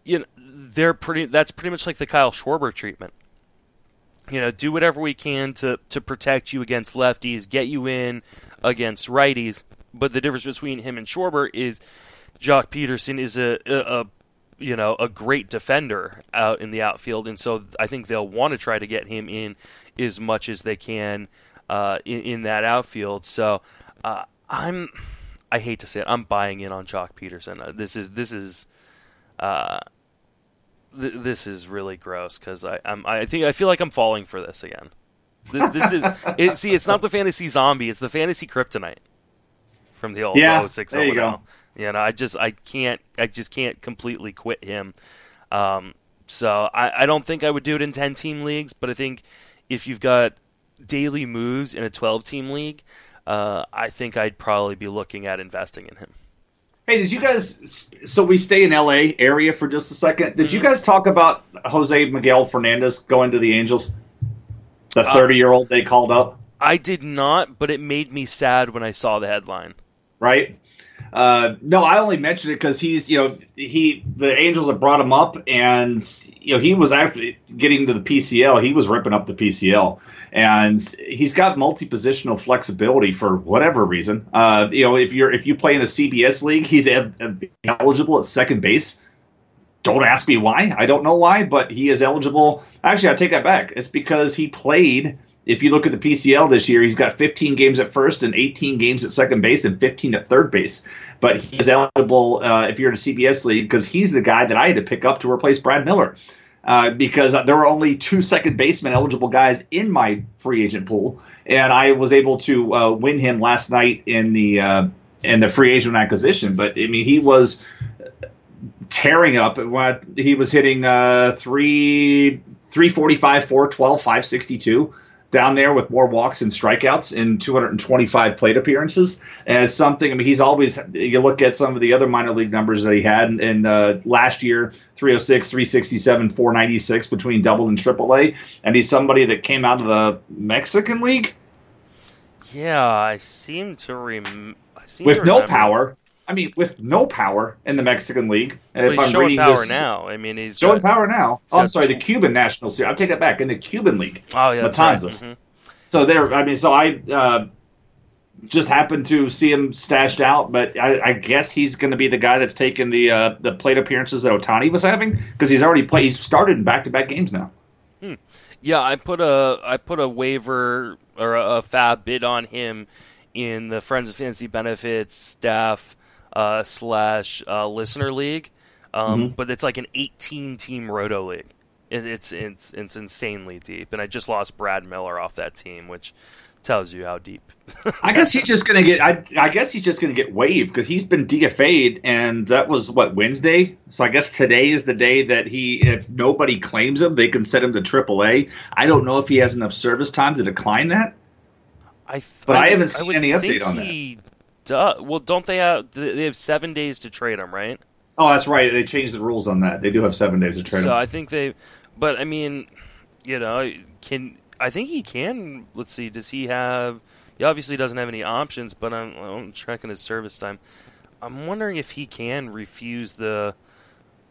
you know, they're pretty. That's pretty much like the Kyle Schwarber treatment. You know, do whatever we can to to protect you against lefties, get you in against righties. But the difference between him and Schwarber is Joc Pederson is a, a, a you know a great defender out in the outfield, and so I think they'll want to try to get him in as much as they can uh, in, in, that outfield. So uh, I'm I hate to say it, I'm buying in on Joc Pederson. Uh, this is this is uh, th- this is really gross because I I'm, I think I feel like I'm falling for this again. This is it, see, it's not the fantasy zombie; it's the fantasy kryptonite from the old yeah, 06 there you go. You know, I just I can't I just can't completely quit him. Um, so I, I don't think I would do it in ten team leagues, but I think if you've got daily moves in a twelve team league, uh, I think I'd probably be looking at investing in him. Hey, did you guys? So we stay in LA area for just a second. Did mm-hmm. you guys talk about Jose Miguel Fernandez going to the Angels? The uh, thirty-year-old they called up. I did not, but it made me sad when I saw the headline. Right. Uh, no, I only mentioned it because he's, you know, he the Angels have brought him up, and you know he was actually getting to the PCL. He was ripping up the PCL, and he's got multi-positional flexibility for whatever reason. Uh, you know, if you're if you play in a CBS league, he's eligible at second base. Don't ask me why. I don't know why, but he is eligible. Actually, I take that back. It's because he played if you look at the PCL this year, he's got 15 games at first and 18 games at second base and 15 at third base. But he's eligible uh, if you're in a CBS league because he's the guy that I had to pick up to replace Brad Miller. Uh, because there were only two second baseman eligible guys in my free agent pool, and I was able to uh, win him last night in the uh, in the free agent acquisition. But I mean, he was tearing up. He was hitting uh, three 345, 412, 562 down there with more walks and strikeouts in 225 plate appearances as something. I mean, he's always, you look at some of the other minor league numbers that he had in, in uh, last year 306, 367, 496 between double and triple A. And he's somebody that came out of the Mexican League. Yeah, I seem to rem- with no power. I mean, with no power in the Mexican League. Well, he's I'm showing power this, now. I mean, he's showing got, power now. Oh, I'm sorry, the Cuban National Series. I'll take that back. In the Cuban League. Oh, yeah. Matanzas. Right. Mm-hmm. So there, I mean, so I uh, just happened to see him stashed out, but I, I guess he's going to be the guy that's taking the uh, the plate appearances that Ohtani was having because he's already played. He's started in back to back games now. Hmm. Yeah, I put a I put a waiver or a, a FAAB bid on him in the Friends of Fantasy Benefits staff uh, slash uh, listener league, um, mm-hmm. but it's like an 18 team roto league. It, it's it's it's insanely deep, and I just lost Brad Miller off that team, which tells you how deep. I guess he's just gonna get. I, I guess he's just gonna get waived because he's been DFA'd, and that was what Wednesday. So I guess today is the day that he, if nobody claims him, they can set him to AAA. I don't know if he has enough service time to decline that. I th- but I, I haven't seen I any update on that. Duh. Well, don't they have? They have seven days to trade him, right? Oh, that's right. They changed the rules on that. They do have seven days to trade so him. I think they, but I mean, you know, can I think he can? Let's see. Does he have? He obviously doesn't have any options, but I'm, I'm checking his service time. I'm wondering if he can refuse the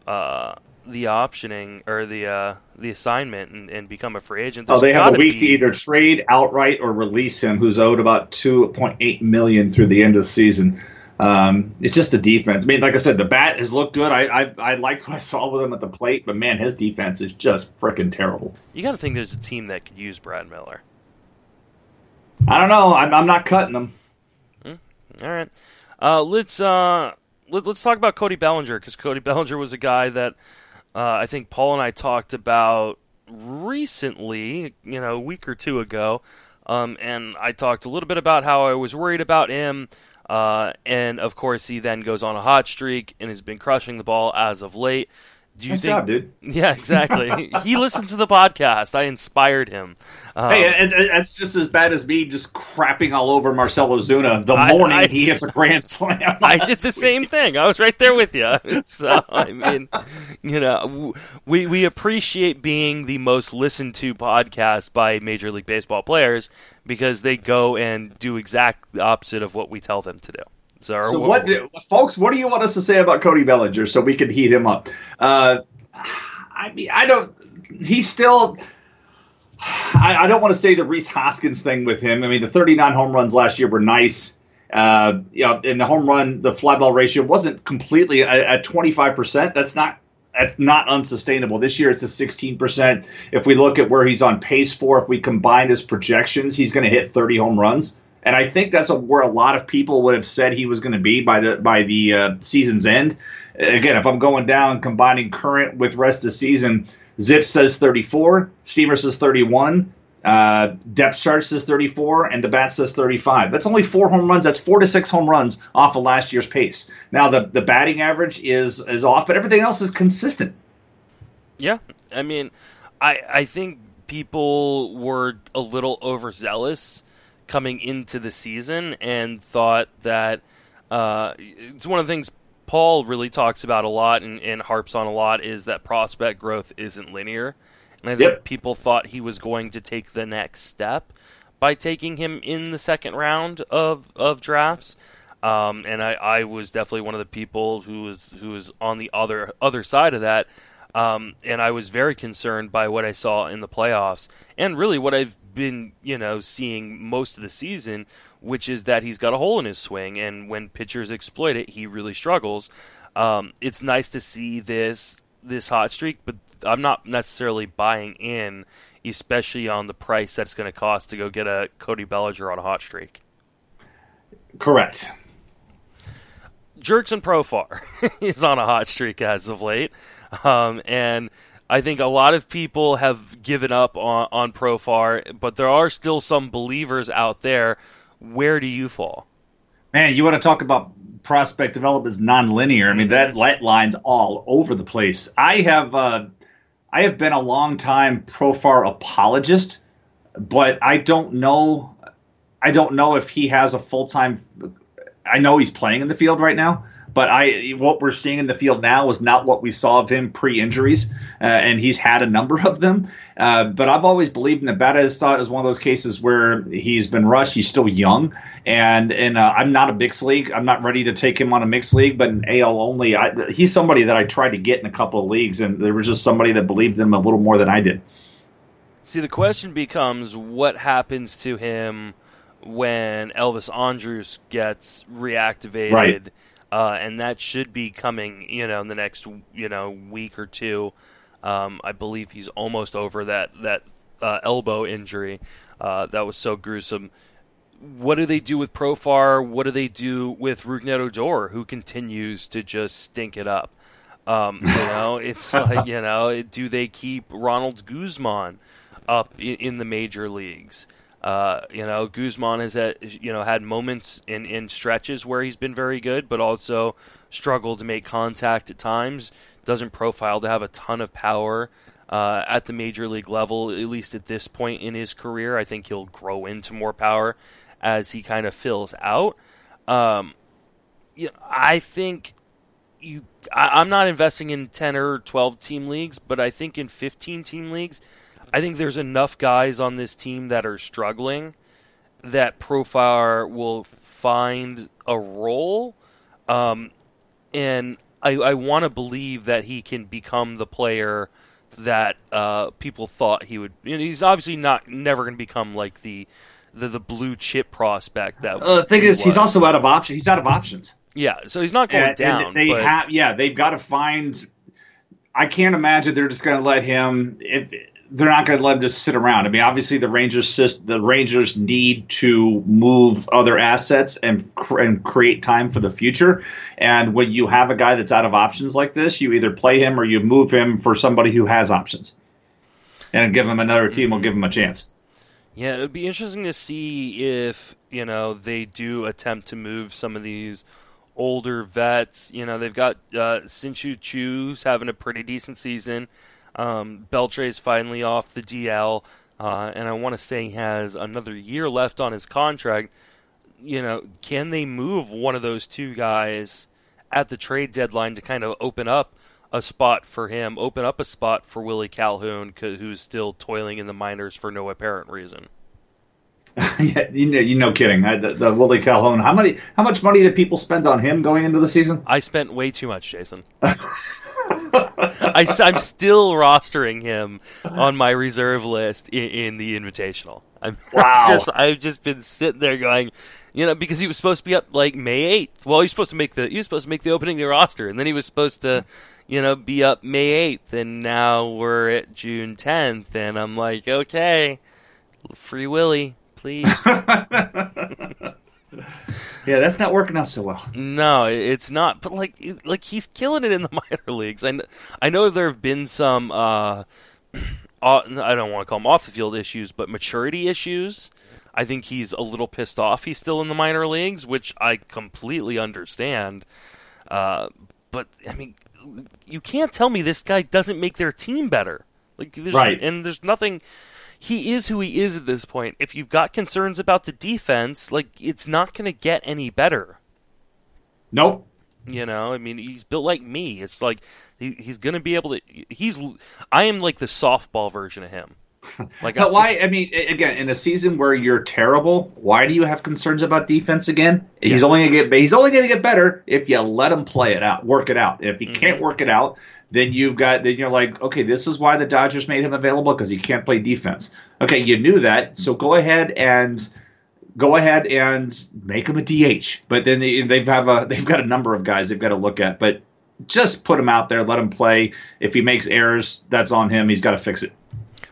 uh, the optioning or the uh, the assignment and, and, become a free agent. There's oh, they have a week be... to either trade outright or release him, who's owed about two point eight million through the end of the season. Um, it's just the defense. I mean, like I said, the bat has looked good. I I, I like what I saw with him at the plate, but man, his defense is just freaking terrible. You got to think there's a team that could use Brad Miller. I don't know. I'm, I'm not cutting them. Mm, all right. Uh, let's uh, let, us talk about Cody Bellinger because Cody Bellinger was a guy that uh, I think Paul and I talked about recently, you know, a week or two ago. Um, and I talked a little bit about how I was worried about him. Uh, and of course, he then goes on a hot streak and has been crushing the ball as of late. Do you nice think? Job, dude. [LAUGHS] Yeah, exactly. he listens to the podcast. I inspired him. Um, hey, and, and, it's just as bad as me just crapping all over Marcell Ozuna the morning I, I, he hits a grand [LAUGHS] slam. I did the week. same thing. I was right there with you. [LAUGHS] So I mean, you know, we we appreciate being the most listened to podcast by Major League Baseball players because they go and do exact the opposite of what we tell them to do. So, so what, what, folks? What do you want us to say about Cody Bellinger so we can heat him up? Uh, I mean, I don't. He's still. I, I don't want to say the Rhys Hoskins thing with him. I mean, the 39 home runs last year were nice. Uh, you know, in the home run, the fly ball ratio wasn't completely at 25%. That's not that's not unsustainable. This year it's a 16%. If we look at where he's on pace for, if we combine his projections, he's going to hit 30 home runs. And I think that's a, where a lot of people would have said he was going to be by the by the uh, season's end. Again, if I'm going down combining current with rest of season, ZiPS says 34, Steamer says 31, uh, depth chart says 34, and the bat says 35. That's only four home runs. That's four to six home runs off of last year's pace. Now the the batting average is is off, but everything else is consistent. Yeah, I mean, I I think people were a little overzealous coming into the season and thought that uh, it's one of the things Paul really talks about a lot and, and harps on a lot is that prospect growth isn't linear and I think yep. people thought he was going to take the next step by taking him in the second round of, of drafts. Um, and I, I was definitely one of the people who was who was on the other other side of that. Um, and I was very concerned by what I saw in the playoffs, and really what I've been, you know, seeing most of the season, which is that he's got a hole in his swing, and when pitchers exploit it, he really struggles. Um, it's nice to see this this hot streak, but I'm not necessarily buying in, especially on the price that's going to cost to go get a Cody Bellinger on a hot streak. Correct. Jurickson Profar [LAUGHS] is on a hot streak as of late, um, and I think a lot of people have given up on, on Profar, but there are still some believers out there. Where do you fall? Man, you want to talk about prospect development is nonlinear. I mean, that mm-hmm. light line's all over the place. I have uh, I have been a long time Profar apologist, but I don't know. I don't know if he has a full time. I know he's playing in the field right now, but I what we're seeing in the field now is not what we saw of him pre injuries, uh, and he's had a number of them. Uh, but I've always believed Nevada has thought is one of those cases where he's been rushed. He's still young, and and uh, I'm not a mixed league. I'm not ready to take him on a mixed league, but in AL only, I, he's somebody that I tried to get in a couple of leagues, and there was just somebody that believed in him a little more than I did. See, the question becomes what happens to him when Elvis Andrus gets reactivated. Right. Uh, and that should be coming, you know, in the next, you know, week or two. Um, I believe he's almost over that that uh, elbow injury uh, that was so gruesome. What do they do with Profar? What do they do with Rougned Odor, who continues to just stink it up? Um, you know, [LAUGHS] it's like you know, do they keep Ronald Guzman up in, in the major leagues? Uh, you know, Guzman has had you know had moments in, in stretches where he's been very good, but also struggled to make contact at times doesn't profile to have a ton of power uh, at the major league level, at least at this point in his career. I think he'll grow into more power as he kind of fills out. Um, you know, I think you. I, I'm not investing in ten or twelve team leagues, but I think in fifteen team leagues, I think there's enough guys on this team that are struggling that Profar will find a role. Um, and I, I want to believe that he can become the player that uh, people thought he would. You know, he's obviously not never going to become like the, the the blue chip prospect. That uh, the thing is, was. he's also out of options. He's out of options. Yeah, so he's not going and, down. And they but... have, yeah, they've got to find. I can't imagine they're just going to let him. If they're not going to let him just sit around. I mean, obviously the Rangers the Rangers need to move other assets and and create time for the future. And when you have a guy that's out of options like this, you either play him or you move him for somebody who has options, and give him another team will give him a chance. Yeah, it would be interesting to see if you know they do attempt to move some of these older vets. You know, they've got uh, Shin-Soo Choo's having a pretty decent season. Um, is finally off the DL, uh, and I want to say he has another year left on his contract. You know, can they move one of those two guys at the trade deadline to kind of open up a spot for him, open up a spot for Willie Calhoun, who's still toiling in the minors for no apparent reason? [LAUGHS] yeah, you know, you know, kidding. I, the, the Willie Calhoun. How many? How much money did people spend on him going into the season? I spent way too much, Jason. [LAUGHS] I, am still rostering him on my reserve list in, in the Invitational. [LAUGHS] I'm wow. just I've just been sitting there going, you know, because he was supposed to be up like May 8th. Well, he was supposed to make the he was supposed to make the opening the roster, and then he was supposed to, you know, be up May 8th, and now we're at June 10th, and I'm like, okay, free Willie please. [LAUGHS] [LAUGHS] [LAUGHS] yeah, that's not working out so well. No, it's not. But like, like he's killing it in the [LAUGHS] minor leagues. I know, I know there have been some. Uh, [CLEARS THROAT] I don't want to call them off the field issues, but maturity issues. I think he's a little pissed off. He's still in the minor leagues, which I completely understand. Uh, but I mean, you can't tell me this guy doesn't make their team better. Like, there's, right? And there's nothing he is who he is at this point. If you've got concerns about the defense, like it's not going to get any better. Nope. You know, I mean, he's built like me. It's like he, he's going to be able to. He's. I am like the softball version of him. [LAUGHS] Like, but why? I mean, again, in a season where you're terrible, why do you have concerns about defense again? Yeah. He's only gonna get. He's only gonna get better if you let him play it out, work it out. If he mm-hmm. can't work it out, then you've got then you're like, okay, this is why the Dodgers made him available because he can't play defense. Okay, you knew that, so go ahead and go ahead and make him a DH. But then they, they've have a they've got a number of guys they've got to look at. But just put him out there, let him play. If he makes errors, that's on him. He's got to fix it.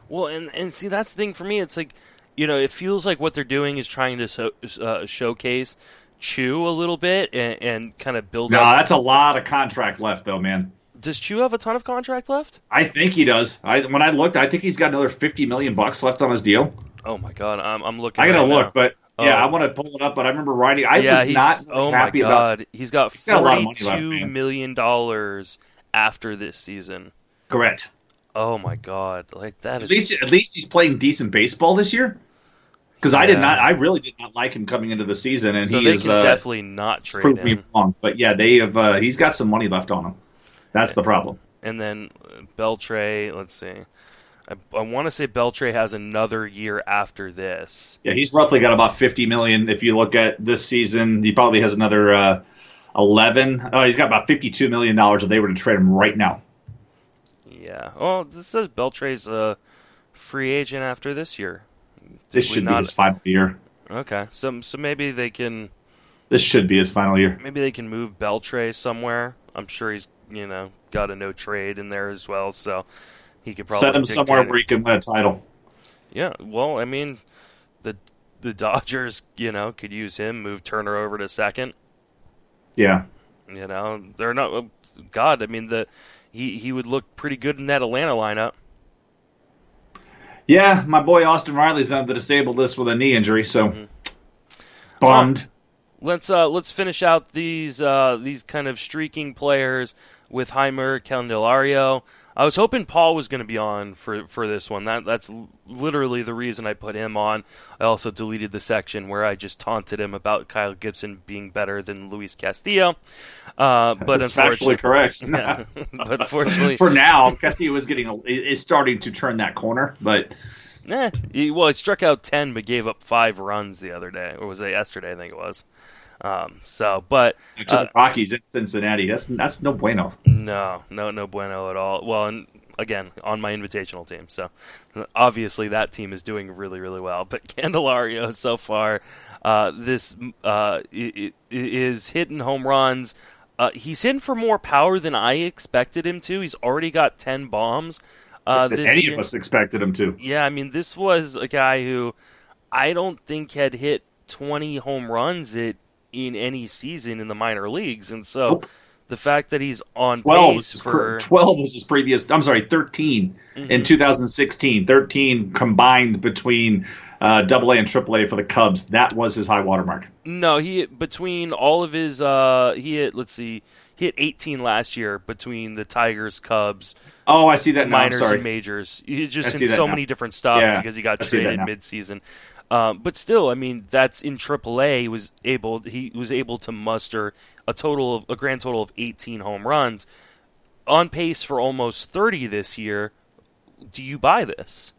Well, and and see that's the thing for me. It's like you know, it feels like what they're doing is trying to so, uh, showcase Choo a little bit and, and kind of build. No, up. that's a lot of contract left, though, man does Choo have a ton of contract left? I think he does. I when I looked, I think he's got another fifty million bucks left on his deal. Oh my god, I'm, I'm looking. I gotta right look, now. but oh. yeah, I want to pull it up. But I remember writing. I yeah, was not oh happy my god, about. He's got he's got forty-two million dollars after this season. Correct. Oh my god, like that at is... least at least he's playing decent baseball this year. Because yeah. I did not, I really did not like him coming into the season, and so he is uh, definitely not trade proved him. me wrong. But yeah, they have. Uh, he's got some money left on him. That's the problem and then Beltre. Let's see. I, I want to say Beltre has another year after this. Yeah, he's roughly got about fifty million. If you look at this season, he probably has another uh, eleven. Oh, he's got about fifty-two million dollars if they were to trade him right now. Yeah. Well, this says Beltre's a free agent after this year. Did this should not... be his final year. Okay, so so maybe they can. This should be his final year. Maybe they can move Beltre somewhere. I'm sure he's you know got a no trade in there as well, so he could probably send him somewhere where he can win a title. Yeah, well, I mean, the the Dodgers, you know, could use him, move Turner over to second. Yeah, you know, they're not. God, I mean, the he he would look pretty good in that Atlanta lineup. Yeah, my boy Austin Riley's on the disabled list with a knee injury, so mm-hmm. bummed. let's uh, let's finish out these uh, these kind of streaking players with Jeimer Candelario. I was hoping Paul was going to be on for, for this one. That that's literally the reason I put him on. I also deleted the section where I just taunted him about Kyle Gibson being better than Luis Castillo. Uh, but that's unfortunately correct. [LAUGHS] yeah, [LAUGHS] but unfortunately, for now, Castillo is getting is starting to turn that corner. But eh, he, well, he struck out ten, but gave up five runs the other day, or was it yesterday? I think it was. Um, so, but uh, the Rockies in Cincinnati, that's that's no bueno. No, no, no bueno at all. Well, and again on my invitational team, so obviously that team is doing really, really well. But [LAUGHS] Candelario so far, uh, this uh, it, it is hitting home runs. Uh, he's hitting for more power than I expected him to. He's already got ten bombs. Uh, any year. of us expected him to. Yeah, I mean, this was a guy who I don't think had hit 20 home runs at in any season in the minor leagues, and so nope. the fact that he's on 12 pace for 12 was his previous. I'm sorry, 13 mm-hmm. in 2016. 13 combined between uh, Double A and Triple A for the Cubs. That was his high watermark. No, he between all of his uh, he hit. Let's see. He hit 18 last year between the Tigers, Cubs. Oh, I see that now. Minors and majors. He just in so now. many different stops yeah, because he got I traded midseason. Um, but still, I mean, that's in AAA. He was able he was able to muster a total of a grand total of 18 home runs, on pace for almost 30 this year. Do you buy this?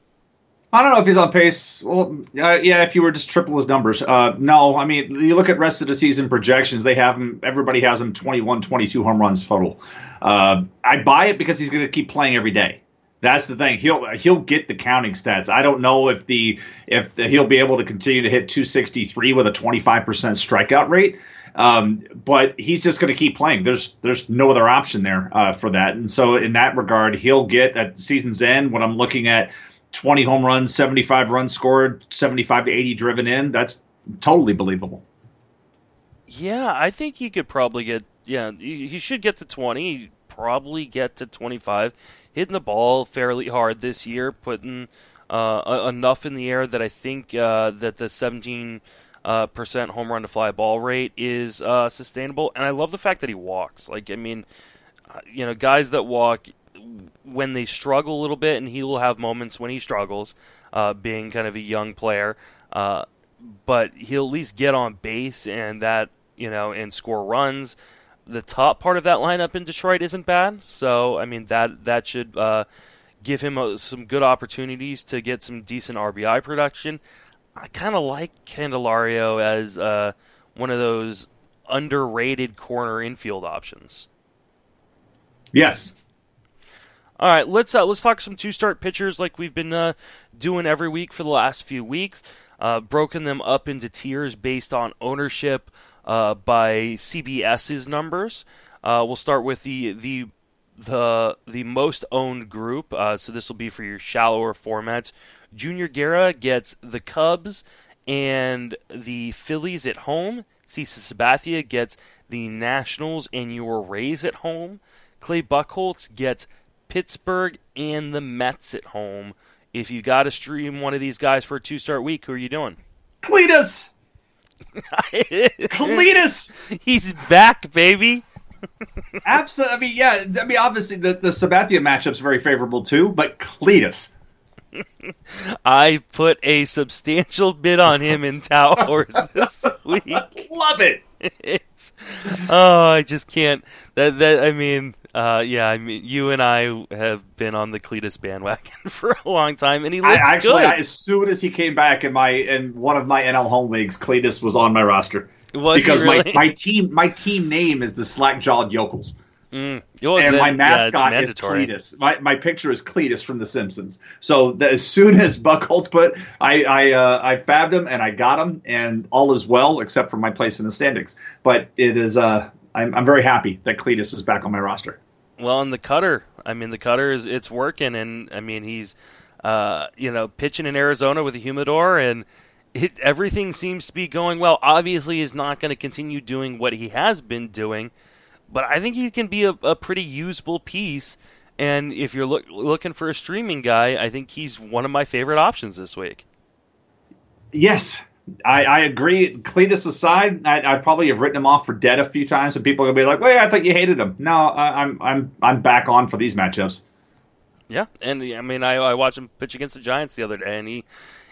I don't know if he's on pace. Well, uh, yeah, if you were just triple his numbers. Uh, no, I mean, you look at rest of the season projections, they have him, everybody has him 21, 22 home runs total. Uh, I buy it because he's going to keep playing every day. That's the thing. He'll he'll get the counting stats. I don't know if the if the, he'll be able to continue to hit 263 with a 25% strikeout rate. Um, but he's just going to keep playing. There's there's no other option there uh, for that. And so in that regard, he'll get at season's end when I'm looking at 20 home runs, 75 runs scored, 75 to 80 driven in. That's totally believable. Yeah, I think he could probably get. Yeah, he should get to 20. Probably get to 25. Hitting the ball fairly hard this year, putting uh, enough in the air that I think uh, that the 17 uh, percent home run to fly ball rate is uh, sustainable. And I love the fact that he walks. Like, I mean, uh, you know, guys that walk when they struggle a little bit, and he will have moments when he struggles, being kind of a young player. But he'll at least get on base and that you know and score runs. The top part of that lineup in Detroit isn't bad, so I mean that that should uh, give him a, some good opportunities to get some decent RBI production. I kind of like Candelario as uh, one of those underrated corner infield options. Yes, all right, let's uh, let's talk some two start pitchers like we've been uh, doing every week for the last few weeks. Uh, broken them up into tiers based on ownership uh, by CBS's numbers. Uh, we'll start with the the the the most owned group. Uh, so this will be for your shallower formats. Junior Guerra gets the Cubs and the Phillies at home. CC Sabathia gets the Nationals and your Rays at home. Clay Buchholz gets Pittsburgh and the Mets at home. If you got to stream one of these guys for a two start week, who are you doing? Cletus! [LAUGHS] Cletus! He's back, baby. Absolutely. I mean, yeah. I mean, obviously the the Sabathia matchup's very favorable too, but Cletus. I put a substantial bid on him in Towers [LAUGHS] this week. Love it. [LAUGHS] It's oh, I just can't. That that I mean, uh, yeah, I mean, you and I have been on the Cletus bandwagon [LAUGHS] for a long time, and he looks I, actually, good. I, as soon as he came back in my in one of my NL home leagues, Cletus was on my roster Was because really? my, my team my team name is the Slack Jawed Yokels. Mm. Well, and then, my mascot it's is. Cletus. My, my picture is Cletus from The Simpsons. So that as soon as Buchholz put, I I uh, I fabbed him and I got him, and all is well except for my place in the standings. But it is uh, I'm I'm very happy that Cletus is back on my roster. Well, and the cutter. I mean, the cutter is it's working, and I mean he's uh, you know pitching in Arizona with a humidor, and it, everything seems to be going well. Obviously, he's not going to continue doing what he has been doing, but I think he can be a, a pretty usable piece. And if you're look, looking for a streaming guy, I think he's one of my favorite options this week. Yes, I, I agree. Cletus aside, I, I probably have written him off for dead a few times, and people are gonna be like, "Wait, I thought you hated him." No, I, I'm I'm I'm back on for these matchups. Yeah, and I mean, I, I watched him pitch against the Giants the other day, and he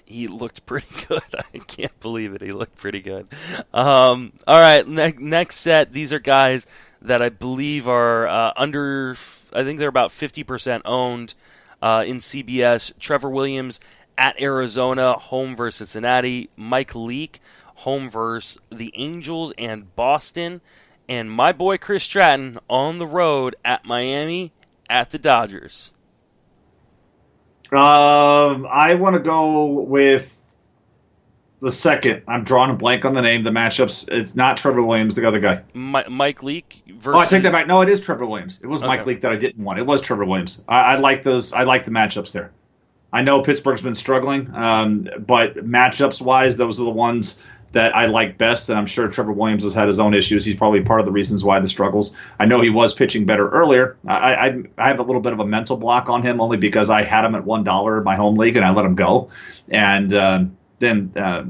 he looked [LAUGHS] pretty good. [LAUGHS] I can't believe it. He looked pretty good. Um, all right, ne- next set. These are guys that I believe are uh, under. I think they're about fifty percent owned uh, in CBS. Trevor Williams at Arizona, home versus Cincinnati. Mike Leake, home versus the Angels and Boston. And my boy Chris Stratton on the road at Miami at the Dodgers. Um, I want to go with the second. I'm drawing a blank on the name. The matchups. It's not Trevor Williams, the other guy. Mi- Mike Leake versus. Oh, I take that back. No, it is Trevor Williams. It was Mike Leake that I didn't want. It was Trevor Williams. I, I like those. I like the matchups there. I know Pittsburgh's been struggling, um, but matchups wise, those are the ones that I like best. And I'm sure Trevor Williams has had his own issues. He's probably part of the reasons why the struggles. I know he was pitching better earlier. I, I, I have a little bit of a mental block on him only because I had him at one dollar in my home league and I let him go, and um then. Uh,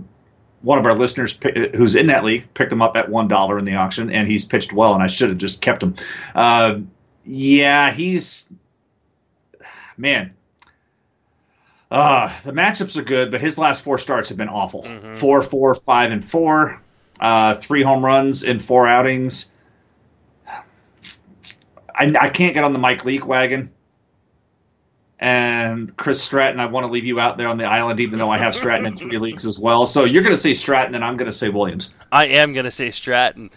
one of our listeners who's in that league picked him up at one dollar in the auction, and he's pitched well, and I should have just kept him. Uh, yeah, he's man. Uh, the matchups are good, but his last four starts have been awful. Mhm. Four, four, five, and four. Uh, three home runs in four outings. I, I can't get on the Mike Leake wagon. and Chris Stratton. I want to leave you out there on the island, even though I have Stratton in three leagues as well. So you're going to say Stratton, and I'm going to say Williams. I am going to say Stratton.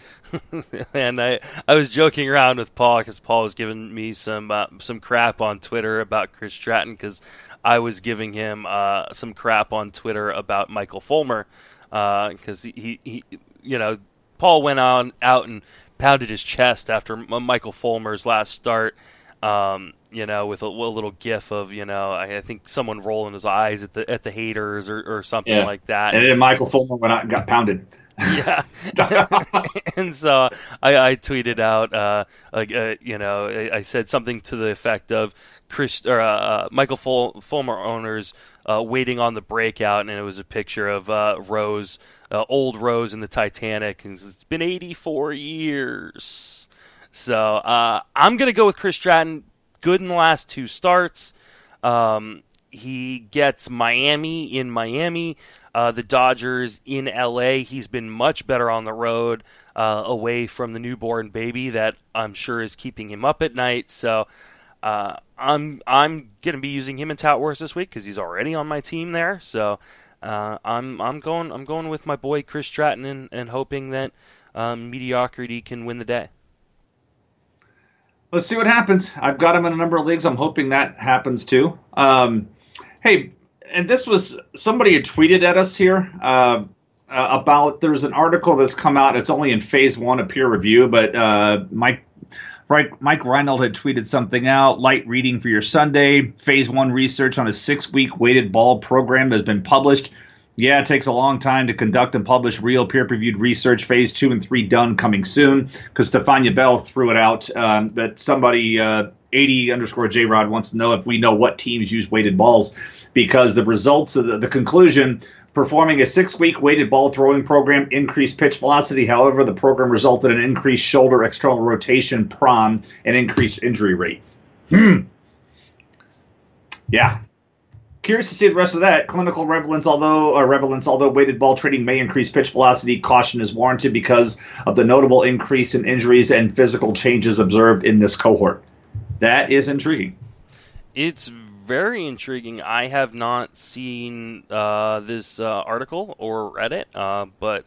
[LAUGHS] and I, I was joking around with Paul because Paul was giving me some uh, some crap on Twitter about Chris Stratton because I was giving him uh, some crap on Twitter about Michael Fulmer because uh, he, he, you know, Paul went on out and pounded his chest after Michael Fulmer's last start. Um, you know, with a, a, little gif of you know, I, I, think someone rolling his eyes at the at the haters or, or something yeah. like that. And then Michael Fulmer went out and got pounded. yeah, [LAUGHS] and so I, I tweeted out, uh, like, uh, you know, I, I, said something to the effect of Chris or uh, uh Michael Ful- Fulmer owners uh, waiting on the breakout, and it was a picture of uh, Rose, old Rose in the Titanic, and it's been 84 years. So I'm gonna go with Chris Stratton good in the last two starts. Um, he gets Miami in Miami, uh, the Dodgers in LA. He's been much better on the road, uh, away from the newborn baby that I'm sure is keeping him up at night. So uh, I'm I'm gonna be using him in Wars this week because he's already on my team there. So uh, I'm I'm going I'm going with my boy Chris Stratton and, and hoping that um, mediocrity can win the day let's see what happens. I've got him in a number of leagues. I'm hoping that happens too. Um, hey, and this was somebody had tweeted at us here uh, about there's an article that's come out. It's only in phase one of peer review, but uh, Mike. Right, Mike Reinold had tweeted something out. Light reading for your Sunday. Phase one research on a six-week weighted ball program has been published. Yeah, it takes a long time to conduct and publish real peer reviewed research. Phase two and three done coming soon because Stefania Bell threw it out. Um, that somebody, uh, 80 underscore J Rod, wants to know if we know what teams use weighted balls because the results of the, the conclusion performing a six week weighted ball throwing program increased pitch velocity. However, the program resulted in increased shoulder external rotation, prom, and increased injury rate. Hmm. Yeah, Curious to see the rest of that. Clinical relevance, although uh, relevance, although weighted ball training may increase pitch velocity, caution is warranted because of the notable increase in injuries and physical changes observed in this cohort. That is intriguing. It's very intriguing. I have not seen uh, this uh, article or read it, uh, but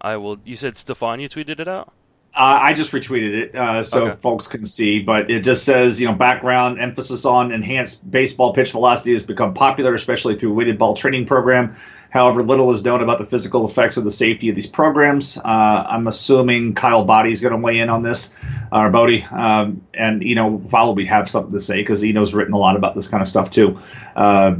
I will. You said Stefania tweeted it out. Uh, I just retweeted it uh, so okay. folks can see, but it just says, you know, background emphasis on enhanced baseball pitch velocity has become popular, especially through weighted ball training program. However, little is known about the physical effects or the safety of these programs. Uh, I'm assuming Kyle Boddy's going to weigh in on this, or Bodie, um, and you know, probably have something to say because Eno's written a lot about this kind of stuff too. Uh,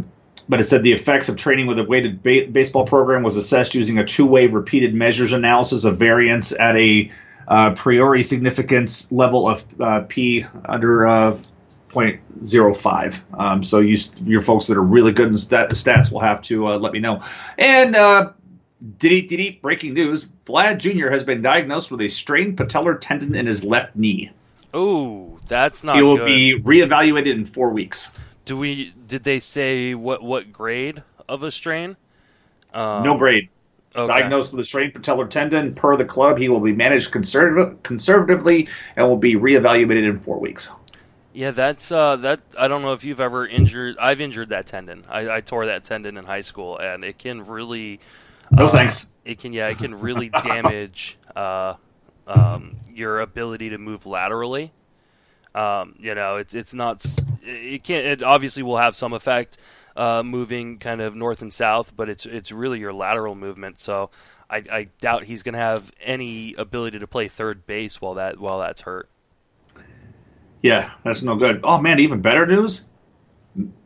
but it said the effects of training with a weighted ba- baseball program was assessed using a two-way repeated measures analysis of variance at a uh, priori significance level of uh, p under uh, 0.05. Um, so you, your folks that are really good in stat, stats will have to uh, let me know. And uh, diddy diddy breaking news: Vlad Jr. has been diagnosed with a strained patellar tendon in his left knee. Oh, that's not. He will good. be reevaluated in four weeks. Do we? Did they say what what grade of a strain? Um, no grade. Okay. Diagnosed with a strained patellar tendon, per the club, he will be managed conservative, conservatively and will be reevaluated in four weeks. Yeah, that's uh, that. I don't know if you've ever injured. I've injured that tendon. I, I tore that tendon in high school, and it can really. No uh, thanks. It can yeah, it can really [LAUGHS] damage uh, um, your ability to move laterally. Um, you know, it's it's not. It can't. It obviously will have some effect uh, moving kind of north and south, but it's it's really your lateral movement. So I, I doubt he's going to have any ability to play third base while that while that's hurt. Yeah, that's no good. Oh man, even better news: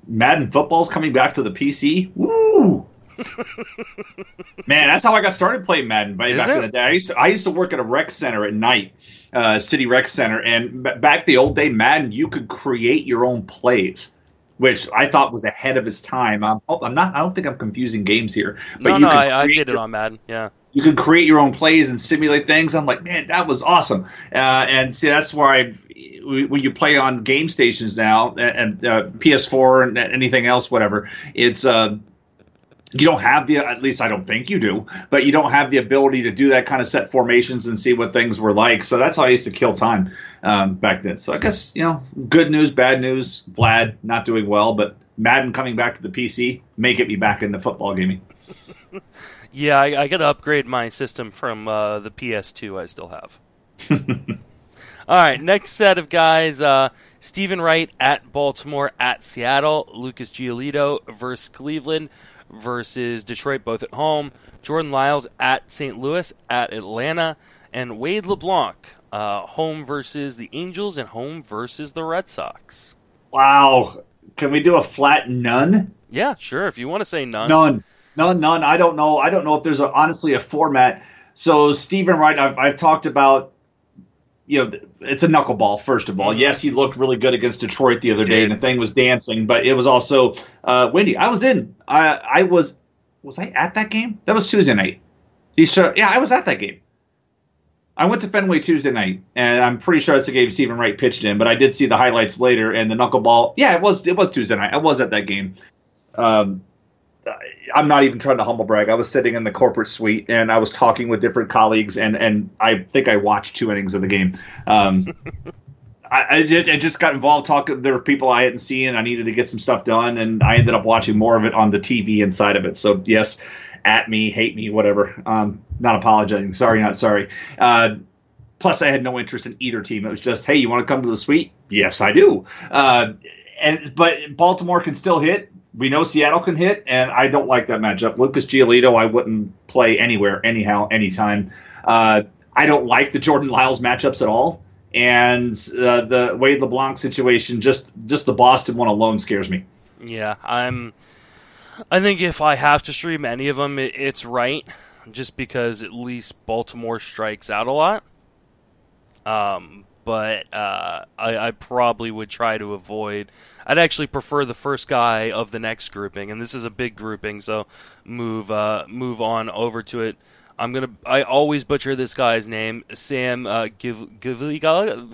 Madden football's coming back to the PC. Woo! [LAUGHS] man, that's how I got started playing Madden back in the day. I used to I used to work at a rec center at night, uh, city rec center, and back the old day Madden, you could create your own plays which I thought was ahead of its time. I'm, I'm not. I don't think I'm confusing games here. But no, you no, I, I, did it on Madden. Yeah, you could create your own plays and simulate things. I'm like, man, that was awesome. Uh, and see, that's where I when you play on game stations now and uh, PS4 and anything else, whatever, it's uh, you don't have the at least I don't think you do, but you don't have the ability to do that kind of set formations and see what things were like. So that's how I used to kill time um, back then. So I guess you know, good news, bad news. Vlad not doing well, but Madden coming back to the PC may get me back into football gaming. [LAUGHS] yeah, I, I got to upgrade my system from uh, the PS2 I still have. [LAUGHS] All right, next set of guys: uh, Stephen Wright at Baltimore, at Seattle, Lucas Giolito versus Cleveland versus Detroit, both at home. Jordan Lyles at St. Louis, at Atlanta, and Wade LeBlanc, uh, home versus the Angels and home versus the Red Sox. Wow. Can we do a flat none? Yeah, sure. If you want to say none. None. None, none. I don't know. I don't know if there's a, honestly a format. So Stephen Wright, I've, I've talked about you know, it's a knuckleball. First of all, yes, he looked really good against Detroit the other day, and the thing was dancing, but it was also uh, windy. I was in. I I was was I at that game? That was Tuesday night. He showed. Yeah, I was at that game. I went to Fenway Tuesday night, and I'm pretty sure it's the game Stephen Wright pitched in, but I did see the highlights later, and the knuckleball. Yeah, it was it was Tuesday night. I was at that game. Um, I'm not even trying to humble brag. I was sitting in the corporate suite and I was talking with different colleagues, and and I think I watched two innings of the game. Um, [LAUGHS] I, I, just, I, just, got involved talking. There were people I hadn't seen, I needed to get some stuff done, and I ended up watching more of it on the TV inside of it. So yes, at me, hate me, whatever. Um, not apologizing. Sorry, not sorry. Uh, plus, I had no interest in either team. It was just, hey, you want to come to the suite? Yes, I do. Uh, and but Baltimore can still hit we know Seattle can hit, and I don't like that matchup. Lucas Giolito, I wouldn't play anywhere, anyhow, anytime. Uh, I don't like the Jordan Lyles matchups at all, and uh, the Wade LeBlanc situation, just just the Boston one alone scares me. Yeah, I'm. I think if I have to stream any of them, it, it's Wright, just because at least Baltimore strikes out a lot. Um, but uh, I, I probably would try to avoid I'd actually prefer the first guy of the next grouping, and this is a big grouping, so move uh, move on over to it. I'm gonna. I always butcher this guy's name, Sam uh, Giv- Gaviglio.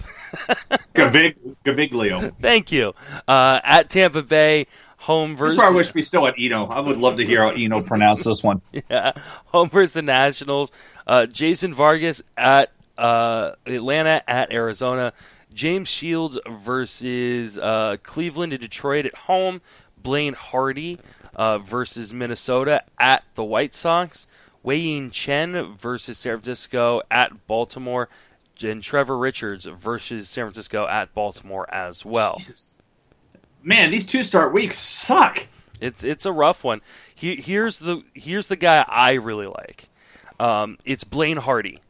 [LAUGHS] Gaviglio. Thank you. Uh, at Tampa Bay, home versus. I wish we still had Eno. I would love to hear how Eno pronounce this one. [LAUGHS] Yeah, home versus the Nationals. Uh, Jason Vargas at uh, Atlanta at Arizona. James Shields versus uh, Cleveland and Detroit at home. Blaine Hardy uh, versus Minnesota at the White Sox. Wei-Yin Chen versus San Francisco at Baltimore. And Trevor Richards versus San Francisco at Baltimore as well. Jesus. Man, these two start weeks suck. It's it's a rough one. He, here's the here's the guy I really like. Um, it's Blaine Hardy.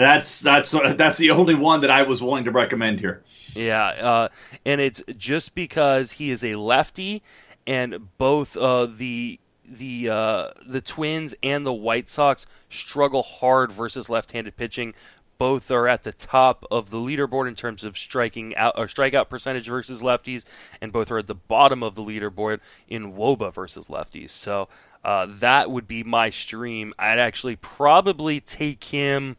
That's that's that's the only one that I was willing to recommend here. Yeah, uh, and it's just because he is a lefty, and both uh, the the uh, the Twins and the White Sox struggle hard versus left-handed pitching. Both are at the top of the leaderboard in terms of striking out or strikeout percentage versus lefties, and both are at the bottom of the leaderboard in WOBA versus lefties. So uh, that would be my stream. I'd actually probably take him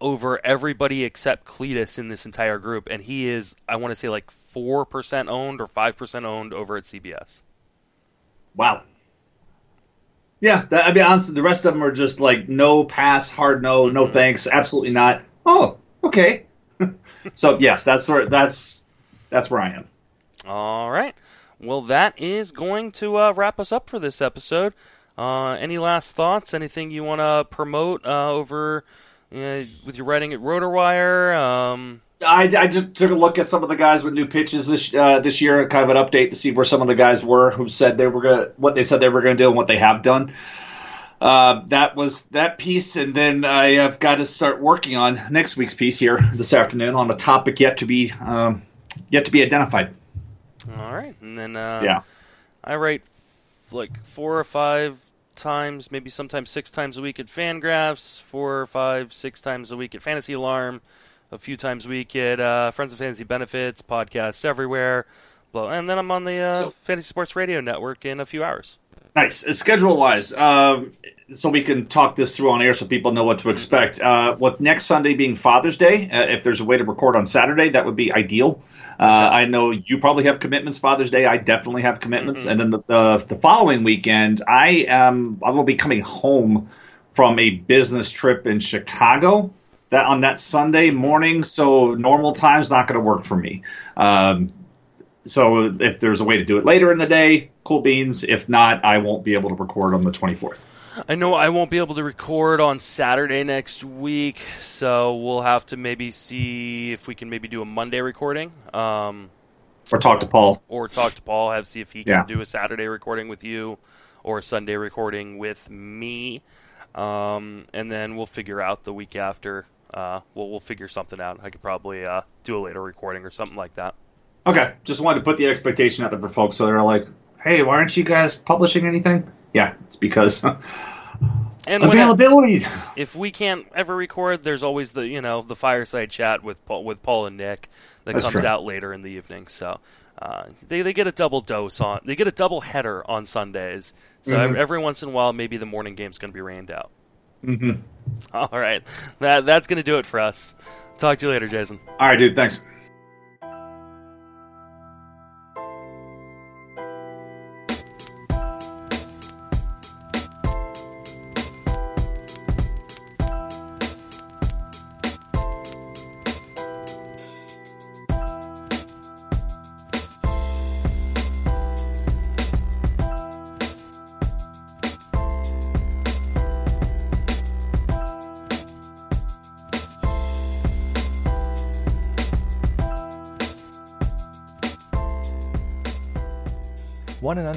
over everybody except Cletus in this entire group, and he is, I want to say, like 4% owned or 5% owned over at CBS. Wow. Yeah, that, I mean, honestly, the rest of them are just like no pass, hard no, mm-hmm. no thanks, absolutely not. Oh, okay. [LAUGHS] so yes, that's where that's that's where I am. All right. Well, that is going to uh, wrap us up for this episode. Uh, any last thoughts? Anything you want to promote uh, over yeah, with your writing at RotoWire. Um, I, I just took a look at some of the guys with new pitches this uh, this year, kind of an update to see where some of the guys were who said they were gonna what they said they were gonna do and what they have done. Uh, that was that piece, and then I have got to start working on next week's piece here this afternoon on a topic yet to be um, yet to be identified. All right, and then uh, yeah, I write like four or five times, maybe sometimes six times a week at Fangraphs, four or five, six times a week at Fantasy Alarm, a few times a week at uh, Friends of Fantasy Benefits, podcasts everywhere. And then I'm on the uh, so, Fantasy Sports Radio Network in a few hours. Nice. Uh, schedule wise, um, so we can talk this through on air so people know what to expect. Uh, with next Sunday being Father's Day, uh, if there's a way to record on Saturday, that would be ideal. Uh, I know you probably have commitments Father's Day. I definitely have commitments, mm-hmm. and then the, the, the following weekend, I am I will be coming home from a business trip in Chicago. That on that Sunday morning, so normal time's not going to work for me. Um, so if there's a way to do it later in the day, cool beans. If not, I won't be able to record on the 24th. I know I won't be able to record on Saturday next week, so we'll have to maybe see if we can maybe do a Monday recording. Um, or talk to Paul. Or talk to Paul, have see if he can yeah. do a Saturday recording with you or a Sunday recording with me. Um, and then we'll figure out the week after. Uh, we'll, we'll figure something out. I could probably uh, do a later recording or something like that. Okay, just wanted to put the expectation out there for folks so they're like, hey, why aren't you guys publishing anything? Yeah, it's because [LAUGHS] and availability. if we can't ever record, there's always the you know the fireside chat with Paul, with Paul and Nick that That's comes true. out later in the evening. So uh, they they get a double dose on they get a double header on Sundays. So mm-hmm. every, every, once in a while, maybe the morning game's going to be rained out. Mm-hmm. [LAUGHS] All right, that that's going to do it for us. Talk to you later, Jason. All right, dude. Thanks.